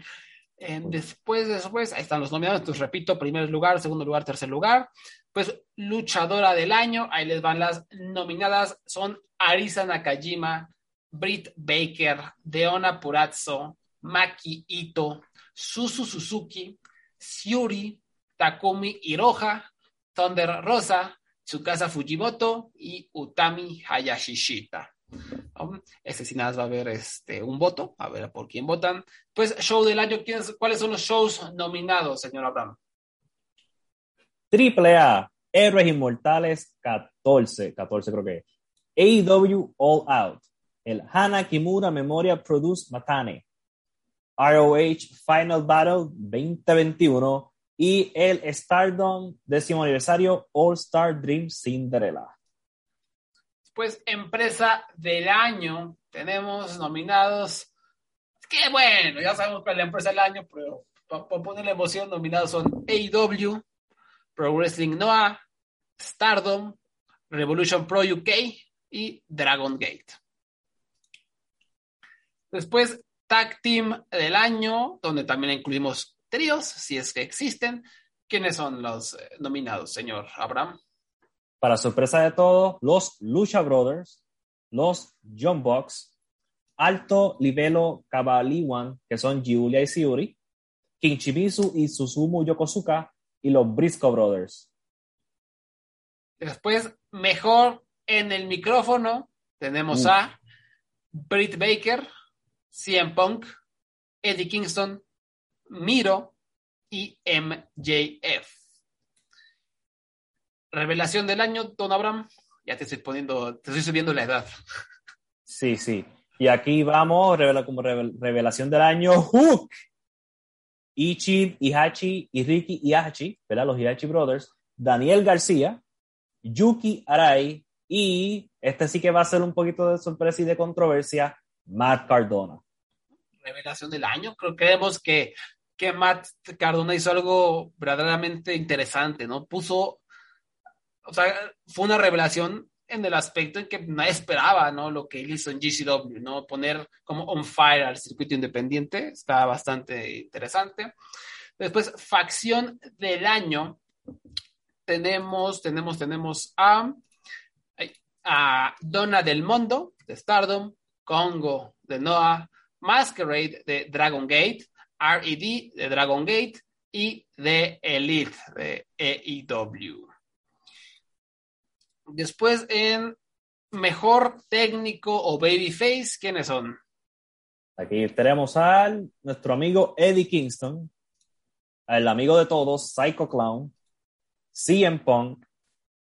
Eh, después de eso, pues, ahí están los nominados. Entonces, repito, primer lugar, segundo lugar, tercer lugar. Pues, luchadora del año, ahí les van las nominadas. Son Arisa Nakajima, Britt Baker, Deona Purazzo, Maki Ito, Susu Suzuki, Siuri, Takumi Hiroha, Thunder Rosa, Tsukasa Fujimoto y Utami Hayashishita. Um, Este sí nada más va a haber este, un voto, a ver por quién votan. Pues show del año, ¿quiénes- ¿cuáles son los shows nominados, señor Abraham? Triple A, Héroes Inmortales 14, 14 creo que es. AEW All Out, el Hana Kimura Memoria Produce Matane, ROH Final Battle 2021 y el Stardom décimo aniversario All Star Dream Cinderella. Pues empresa del año, tenemos nominados. Que bueno, ya sabemos es la empresa del año, pero para ponerle emoción, nominados son AEW, Pro Wrestling Noah, Stardom, Revolution Pro UK y Dragon Gate. Después, Tag Team del año, donde también incluimos tríos, si es que existen. ¿Quiénes son los eh, nominados, señor Abraham? Para sorpresa de todos, los Lucha Brothers, los John Box, Alto Livelo Kabaliwan, que son Giulia y Siuri, Kinshimizu y Susumu Yokosuka, y los Briscoe Brothers. Después, mejor en el micrófono, tenemos a Britt Baker, CM Punk, Eddie Kingston, Miro y MJF. Revelación del año, Don Abraham. Ya te estoy poniendo, te estoy subiendo la edad. Sí, sí. Y aquí vamos, revela, como revel- revelación del año, Hook. Ichi, Ihachi y Ricky Ihachi, ¿verdad? Los Ihachi Brothers, Daniel García, Yuki Arai y este sí que va a ser un poquito de sorpresa y de controversia, Matt Cardona. Revelación del año. Creo que vemos que, que Matt Cardona hizo algo verdaderamente interesante, ¿no? Puso, o sea, fue una revelación en el aspecto en que nadie esperaba, ¿no? Lo que él hizo en GCW, ¿no? Poner como on fire al circuito independiente, está bastante interesante. Después, facción del año, tenemos, tenemos, tenemos a, a Donna del Mondo, de Stardom, Congo, de Noah, Masquerade, de Dragon Gate, RED, de Dragon Gate, y de Elite, de AEW. Después en mejor técnico o babyface, ¿quiénes son? Aquí tenemos al nuestro amigo Eddie Kingston, al amigo de todos, Psycho Clown, CM Punk,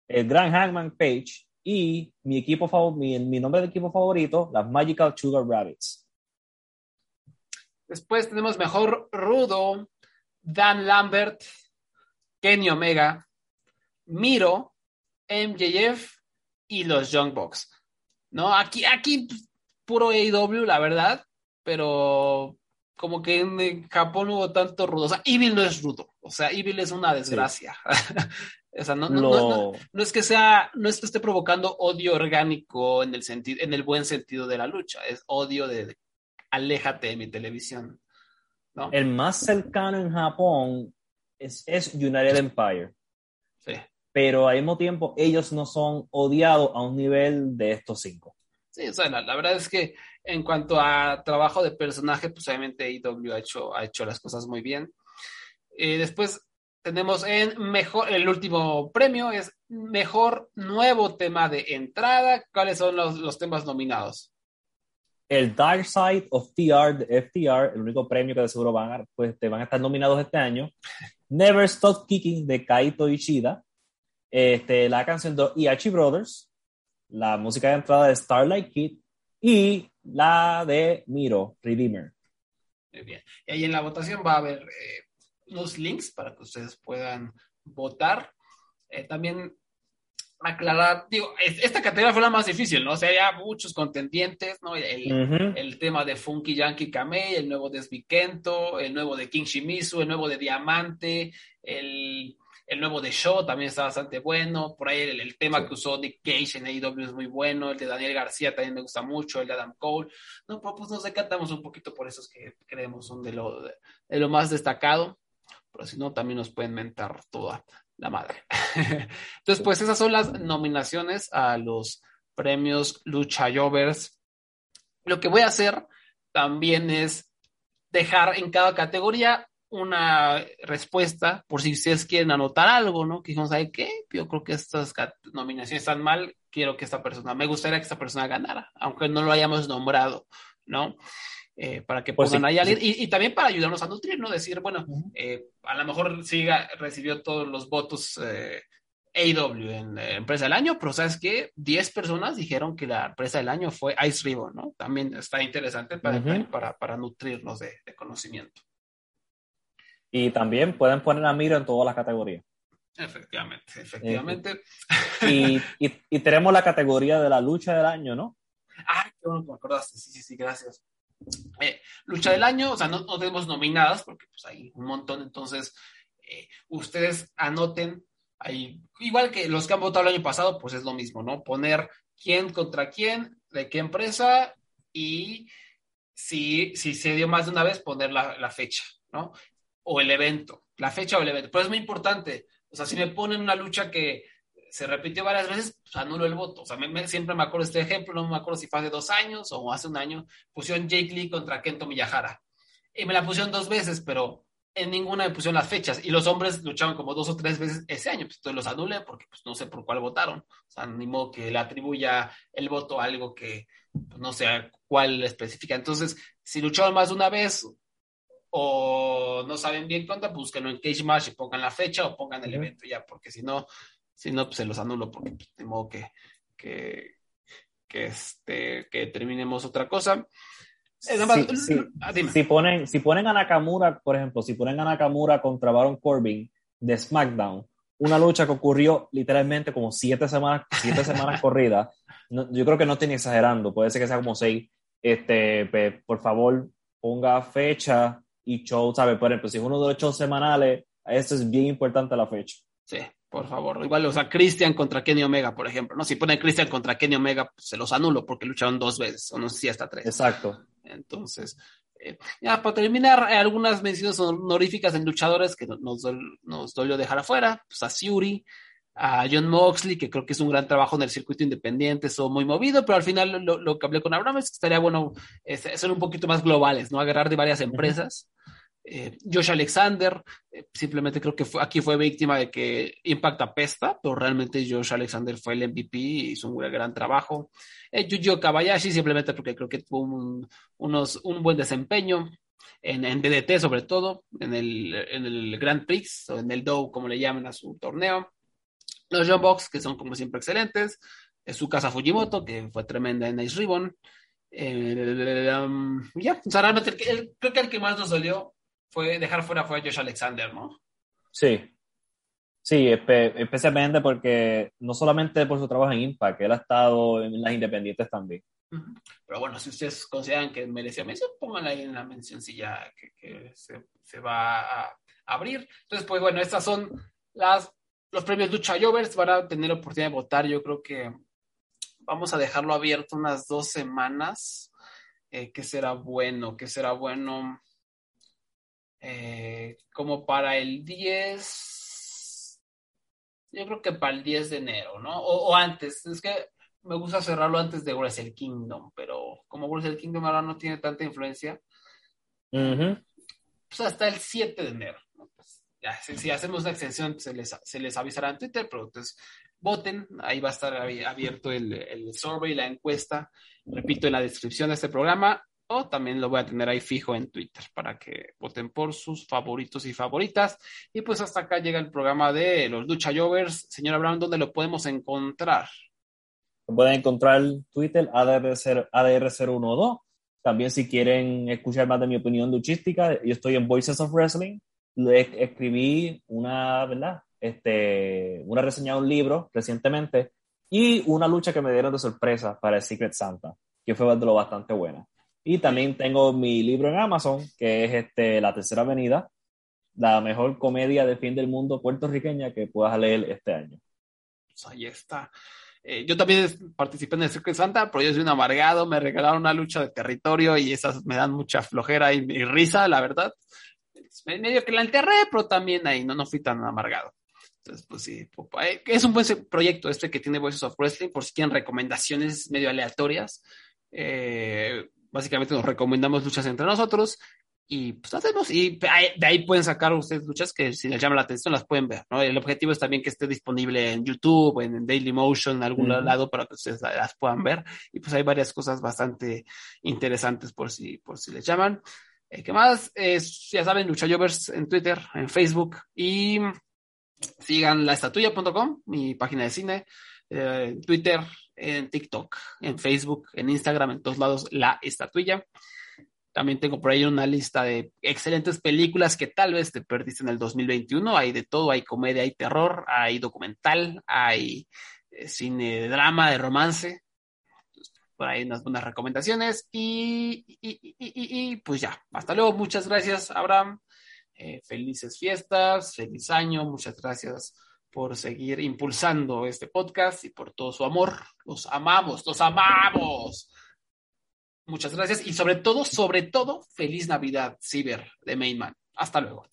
el gran Hangman Page y mi equipo mi, mi nombre de equipo favorito, las Magical Sugar Rabbits. Después tenemos mejor rudo, Dan Lambert, Kenny Omega, Miro, MJF y los Young Bucks. ¿No? Aquí, aquí puro AEW, la verdad, pero como que en, Japón hubo tanto rudo. O sea, Evil no es rudo. O sea, Evil es una desgracia. o sea, no, no- es que sea, no es que esté provocando odio orgánico en el sentido, en el buen sentido de la lucha, es odio de aléjate de mi televisión. ¿no? el más cercano en Japón es, es United Empire, Sí. pero al mismo tiempo ellos no son odiados a un nivel de estos cinco. Sí, o sea, la, la verdad es que en cuanto a trabajo de personaje, pues obviamente IW ha hecho, ha hecho las cosas muy bien. Eh, después tenemos en mejor, el último premio es mejor nuevo tema de entrada. ¿Cuáles son los, los temas nominados? El Dark Side of TR de FTR, el único premio que de seguro van a, pues, te van a estar nominados este año. Never Stop Kicking de Kaito Ishida. Este, la canción de Iachi Brothers. La música de entrada de Starlight Kid. Y la de Miro, Redeemer. Muy bien. Y ahí en la votación va a haber eh, unos links para que ustedes puedan votar. Eh, también aclarar, digo, es- esta categoría fue la más difícil, ¿no? O sea, ya muchos contendientes, ¿no? El, tema de Funky Yankee Kamei, el nuevo de Svikento, el nuevo de King Shimizu, el nuevo de Diamante, el, el nuevo de Shaw también está bastante bueno. Por ahí el, el tema Sí. que usó Nick Cage en AEW es muy bueno. El de Daniel García también me gusta mucho. El de Adam Cole. No, pues pues nos decantamos un poquito por esos que creemos son de lo, de, de lo más destacado. Pero si no, también nos pueden mentar toda la madre. Entonces, pues esas son las nominaciones a los premios Lucha Jovers. Lo que voy a hacer también es dejar en cada categoría una respuesta por si ustedes quieren anotar algo, ¿no? Que dijimos, ¿sabe qué? Yo creo que estas nominaciones están mal, quiero que esta persona, me gustaría que esta persona ganara, aunque no lo hayamos nombrado, ¿no? Eh, para que Pues pongan sí, ahí sí. y, y también para ayudarnos a nutrir, ¿no? Decir, bueno, eh, a lo mejor sí recibió todos los votos eh, AW en eh, empresa del año, pero ¿sabes qué? 10 personas dijeron que la empresa del año fue Ice Ribbon, ¿no? También está interesante para, para, para nutrirnos de, de conocimiento. Y también pueden poner a Miro en todas las categorías. Efectivamente, efectivamente. Y, y, y tenemos la categoría de la lucha del año, ¿no? Ah, qué bueno que me acordaste. Sí, sí, sí, gracias. Eh, lucha del año, o sea, no, tenemos nominadas porque pues hay un montón, entonces eh, ustedes anoten ahí, igual que los que han votado el año pasado, pues es lo mismo, ¿no? Poner quién contra quién, de qué empresa y si, si se dio más de una vez, poner la, la fecha, ¿no? O el evento, la fecha o el evento. Pero es muy importante, o sea, si me ponen una lucha que se repitió varias veces, pues anulo el voto. O sea, me- me- siempre me acuerdo este ejemplo, no me acuerdo si fue hace dos años o hace un año, pusieron Jake Lee contra Kento Miyahara. Y me la pusieron dos veces, pero en ninguna me pusieron las fechas. Y los hombres lucharon como dos o tres veces ese año. Pues entonces los anulé porque pues, no sé por cuál votaron. O sea, ni modo que le atribuya el voto a algo que pues, no sé cuál específica. Entonces, si lucharon más de una vez o no saben bien cuánto, búsquenlo en Cage Match y pongan la fecha o pongan el evento ya, porque si no, si no, pues se los anulo porque pues, de modo que, que, que, este, que terminemos otra cosa. Eh, nada más- Sí, sí. ah. Si ponen, si ponen a Nakamura, por ejemplo, si ponen a Nakamura contra Baron Corbin de SmackDown, una lucha que ocurrió literalmente como siete semanas, siete semanas corridas, no- yo creo que no estoy ni exagerando, puede ser que sea como seis. Este, por favor, ponga fecha y show, ¿sabes? Por ejemplo, si es uno de los shows semanales, eso es bien importante la fecha. Sí, por favor. Igual, o sea, Christian contra Kenny Omega, por ejemplo, ¿no? Si ponen Christian contra Kenny Omega, pues se los anulo porque lucharon dos veces, o no sé si hasta tres. Exacto. Entonces, eh, ya para terminar, eh, algunas menciones honoríficas en luchadores que no- nos, nos dolió dejar afuera, pues a Fury, a John Moxley, que creo que es un gran trabajo en el circuito independiente, son muy movido, pero al final lo, lo que hablé con Abraham es que estaría bueno eh, ser un poquito más globales, ¿no? Agarrar de varias empresas. Eh, Josh Alexander, eh, simplemente creo que fue, aquí fue víctima de que Impact apesta, pero realmente Josh Alexander fue el MVP y hizo un gran trabajo. Eh, Yuji Kabayashi, simplemente porque creo que tuvo un, unos, un buen desempeño en, en DDT, sobre todo, en el, en el Grand Prix, o en el DOW, como le llaman a su torneo. Los John Box, que son como siempre excelentes. Su casa Fujimoto, que fue tremenda en Ice Ribbon. Eh, um, ya, o sea, realmente el el- creo que el que más nos dolió fue dejar fuera fue Josh Alexander, ¿no? Sí. Sí, espe- especialmente porque no solamente por su trabajo en Impact, él ha estado en las independientes también. Pero bueno, si ustedes consideran que merecía mención, pónganla ahí en la mencioncilla que, que se, se va a abrir. Entonces, pues bueno, estas son las, los premios Lucha Jovers. Van a tener oportunidad de votar. Yo creo que vamos a dejarlo abierto unas dos semanas. Eh, ¿Qué será bueno? ¿Qué será bueno? Eh, como para el 10. Yo creo que para el 10 de enero, ¿no? O, o antes. Es que me gusta cerrarlo antes de Wrestle Kingdom, pero como Wrestle Kingdom ahora no tiene tanta influencia, pues hasta el 7 de enero. ¿no? Pues ya, si, si hacemos una extensión, se les, se les avisará en Twitter, pero entonces voten, ahí va a estar abi- abierto el, el survey, la encuesta, repito, en la descripción de este programa, o también lo voy a tener ahí fijo en Twitter para que voten por sus favoritos y favoritas. Y pues hasta acá llega el programa de los Lucha Jovers. Señora Brown, ¿dónde lo podemos encontrar? Pueden encontrar Twitter ADR0, ADR012. También si quieren escuchar más de mi opinión luchística, yo estoy en Voices of Wrestling. Le escribí una, ¿verdad? Este, una reseña de un libro recientemente y una lucha que me dieron de sorpresa para el Secret Santa, que fue de lo bastante buena. Y también tengo mi libro en Amazon, que es este, La Tercera Avenida, la mejor comedia de fin del mundo puertorriqueña que puedas leer este año. Pues ahí está. Eh, yo también participé en el Secret Santa, pero yo soy un amargado, me regalaron una lucha de territorio y esas me dan mucha flojera y, y risa, la verdad. Me- Medio que la enterré, pero también ahí no, no fui tan amargado. Entonces, pues sí, eh, es un buen proyecto este que tiene Voices of Wrestling, por si quieren recomendaciones medio aleatorias. Eh, básicamente nos recomendamos luchas entre nosotros y pues hacemos, y de ahí pueden sacar ustedes luchas que si les llama la atención las pueden ver, ¿no? El objetivo es también que esté disponible en YouTube, en Dailymotion, en algún lado para que ustedes las puedan ver. Y pues hay varias cosas bastante interesantes por si, por si les llaman. Eh, ¿Qué más? ya saben, Luchayovers en Twitter, en Facebook y sigan laestatuya.com, mi página de cine, eh, en Twitter, en TikTok, en Facebook, en Instagram, en todos lados, La Estatuilla. También tengo por ahí una lista de excelentes películas que tal vez te perdiste en el 2021. Hay de todo, hay comedia, hay terror, hay documental, hay eh, cine de drama, de romance. Por ahí unas buenas recomendaciones. Y, pues ya, hasta luego. Muchas gracias, Abraham. Eh, felices fiestas, feliz año. Muchas gracias por seguir impulsando este podcast y por todo su amor. Los amamos, los amamos. Muchas gracias y sobre todo, sobre todo, feliz Navidad, Ciber de Mainman. Hasta luego.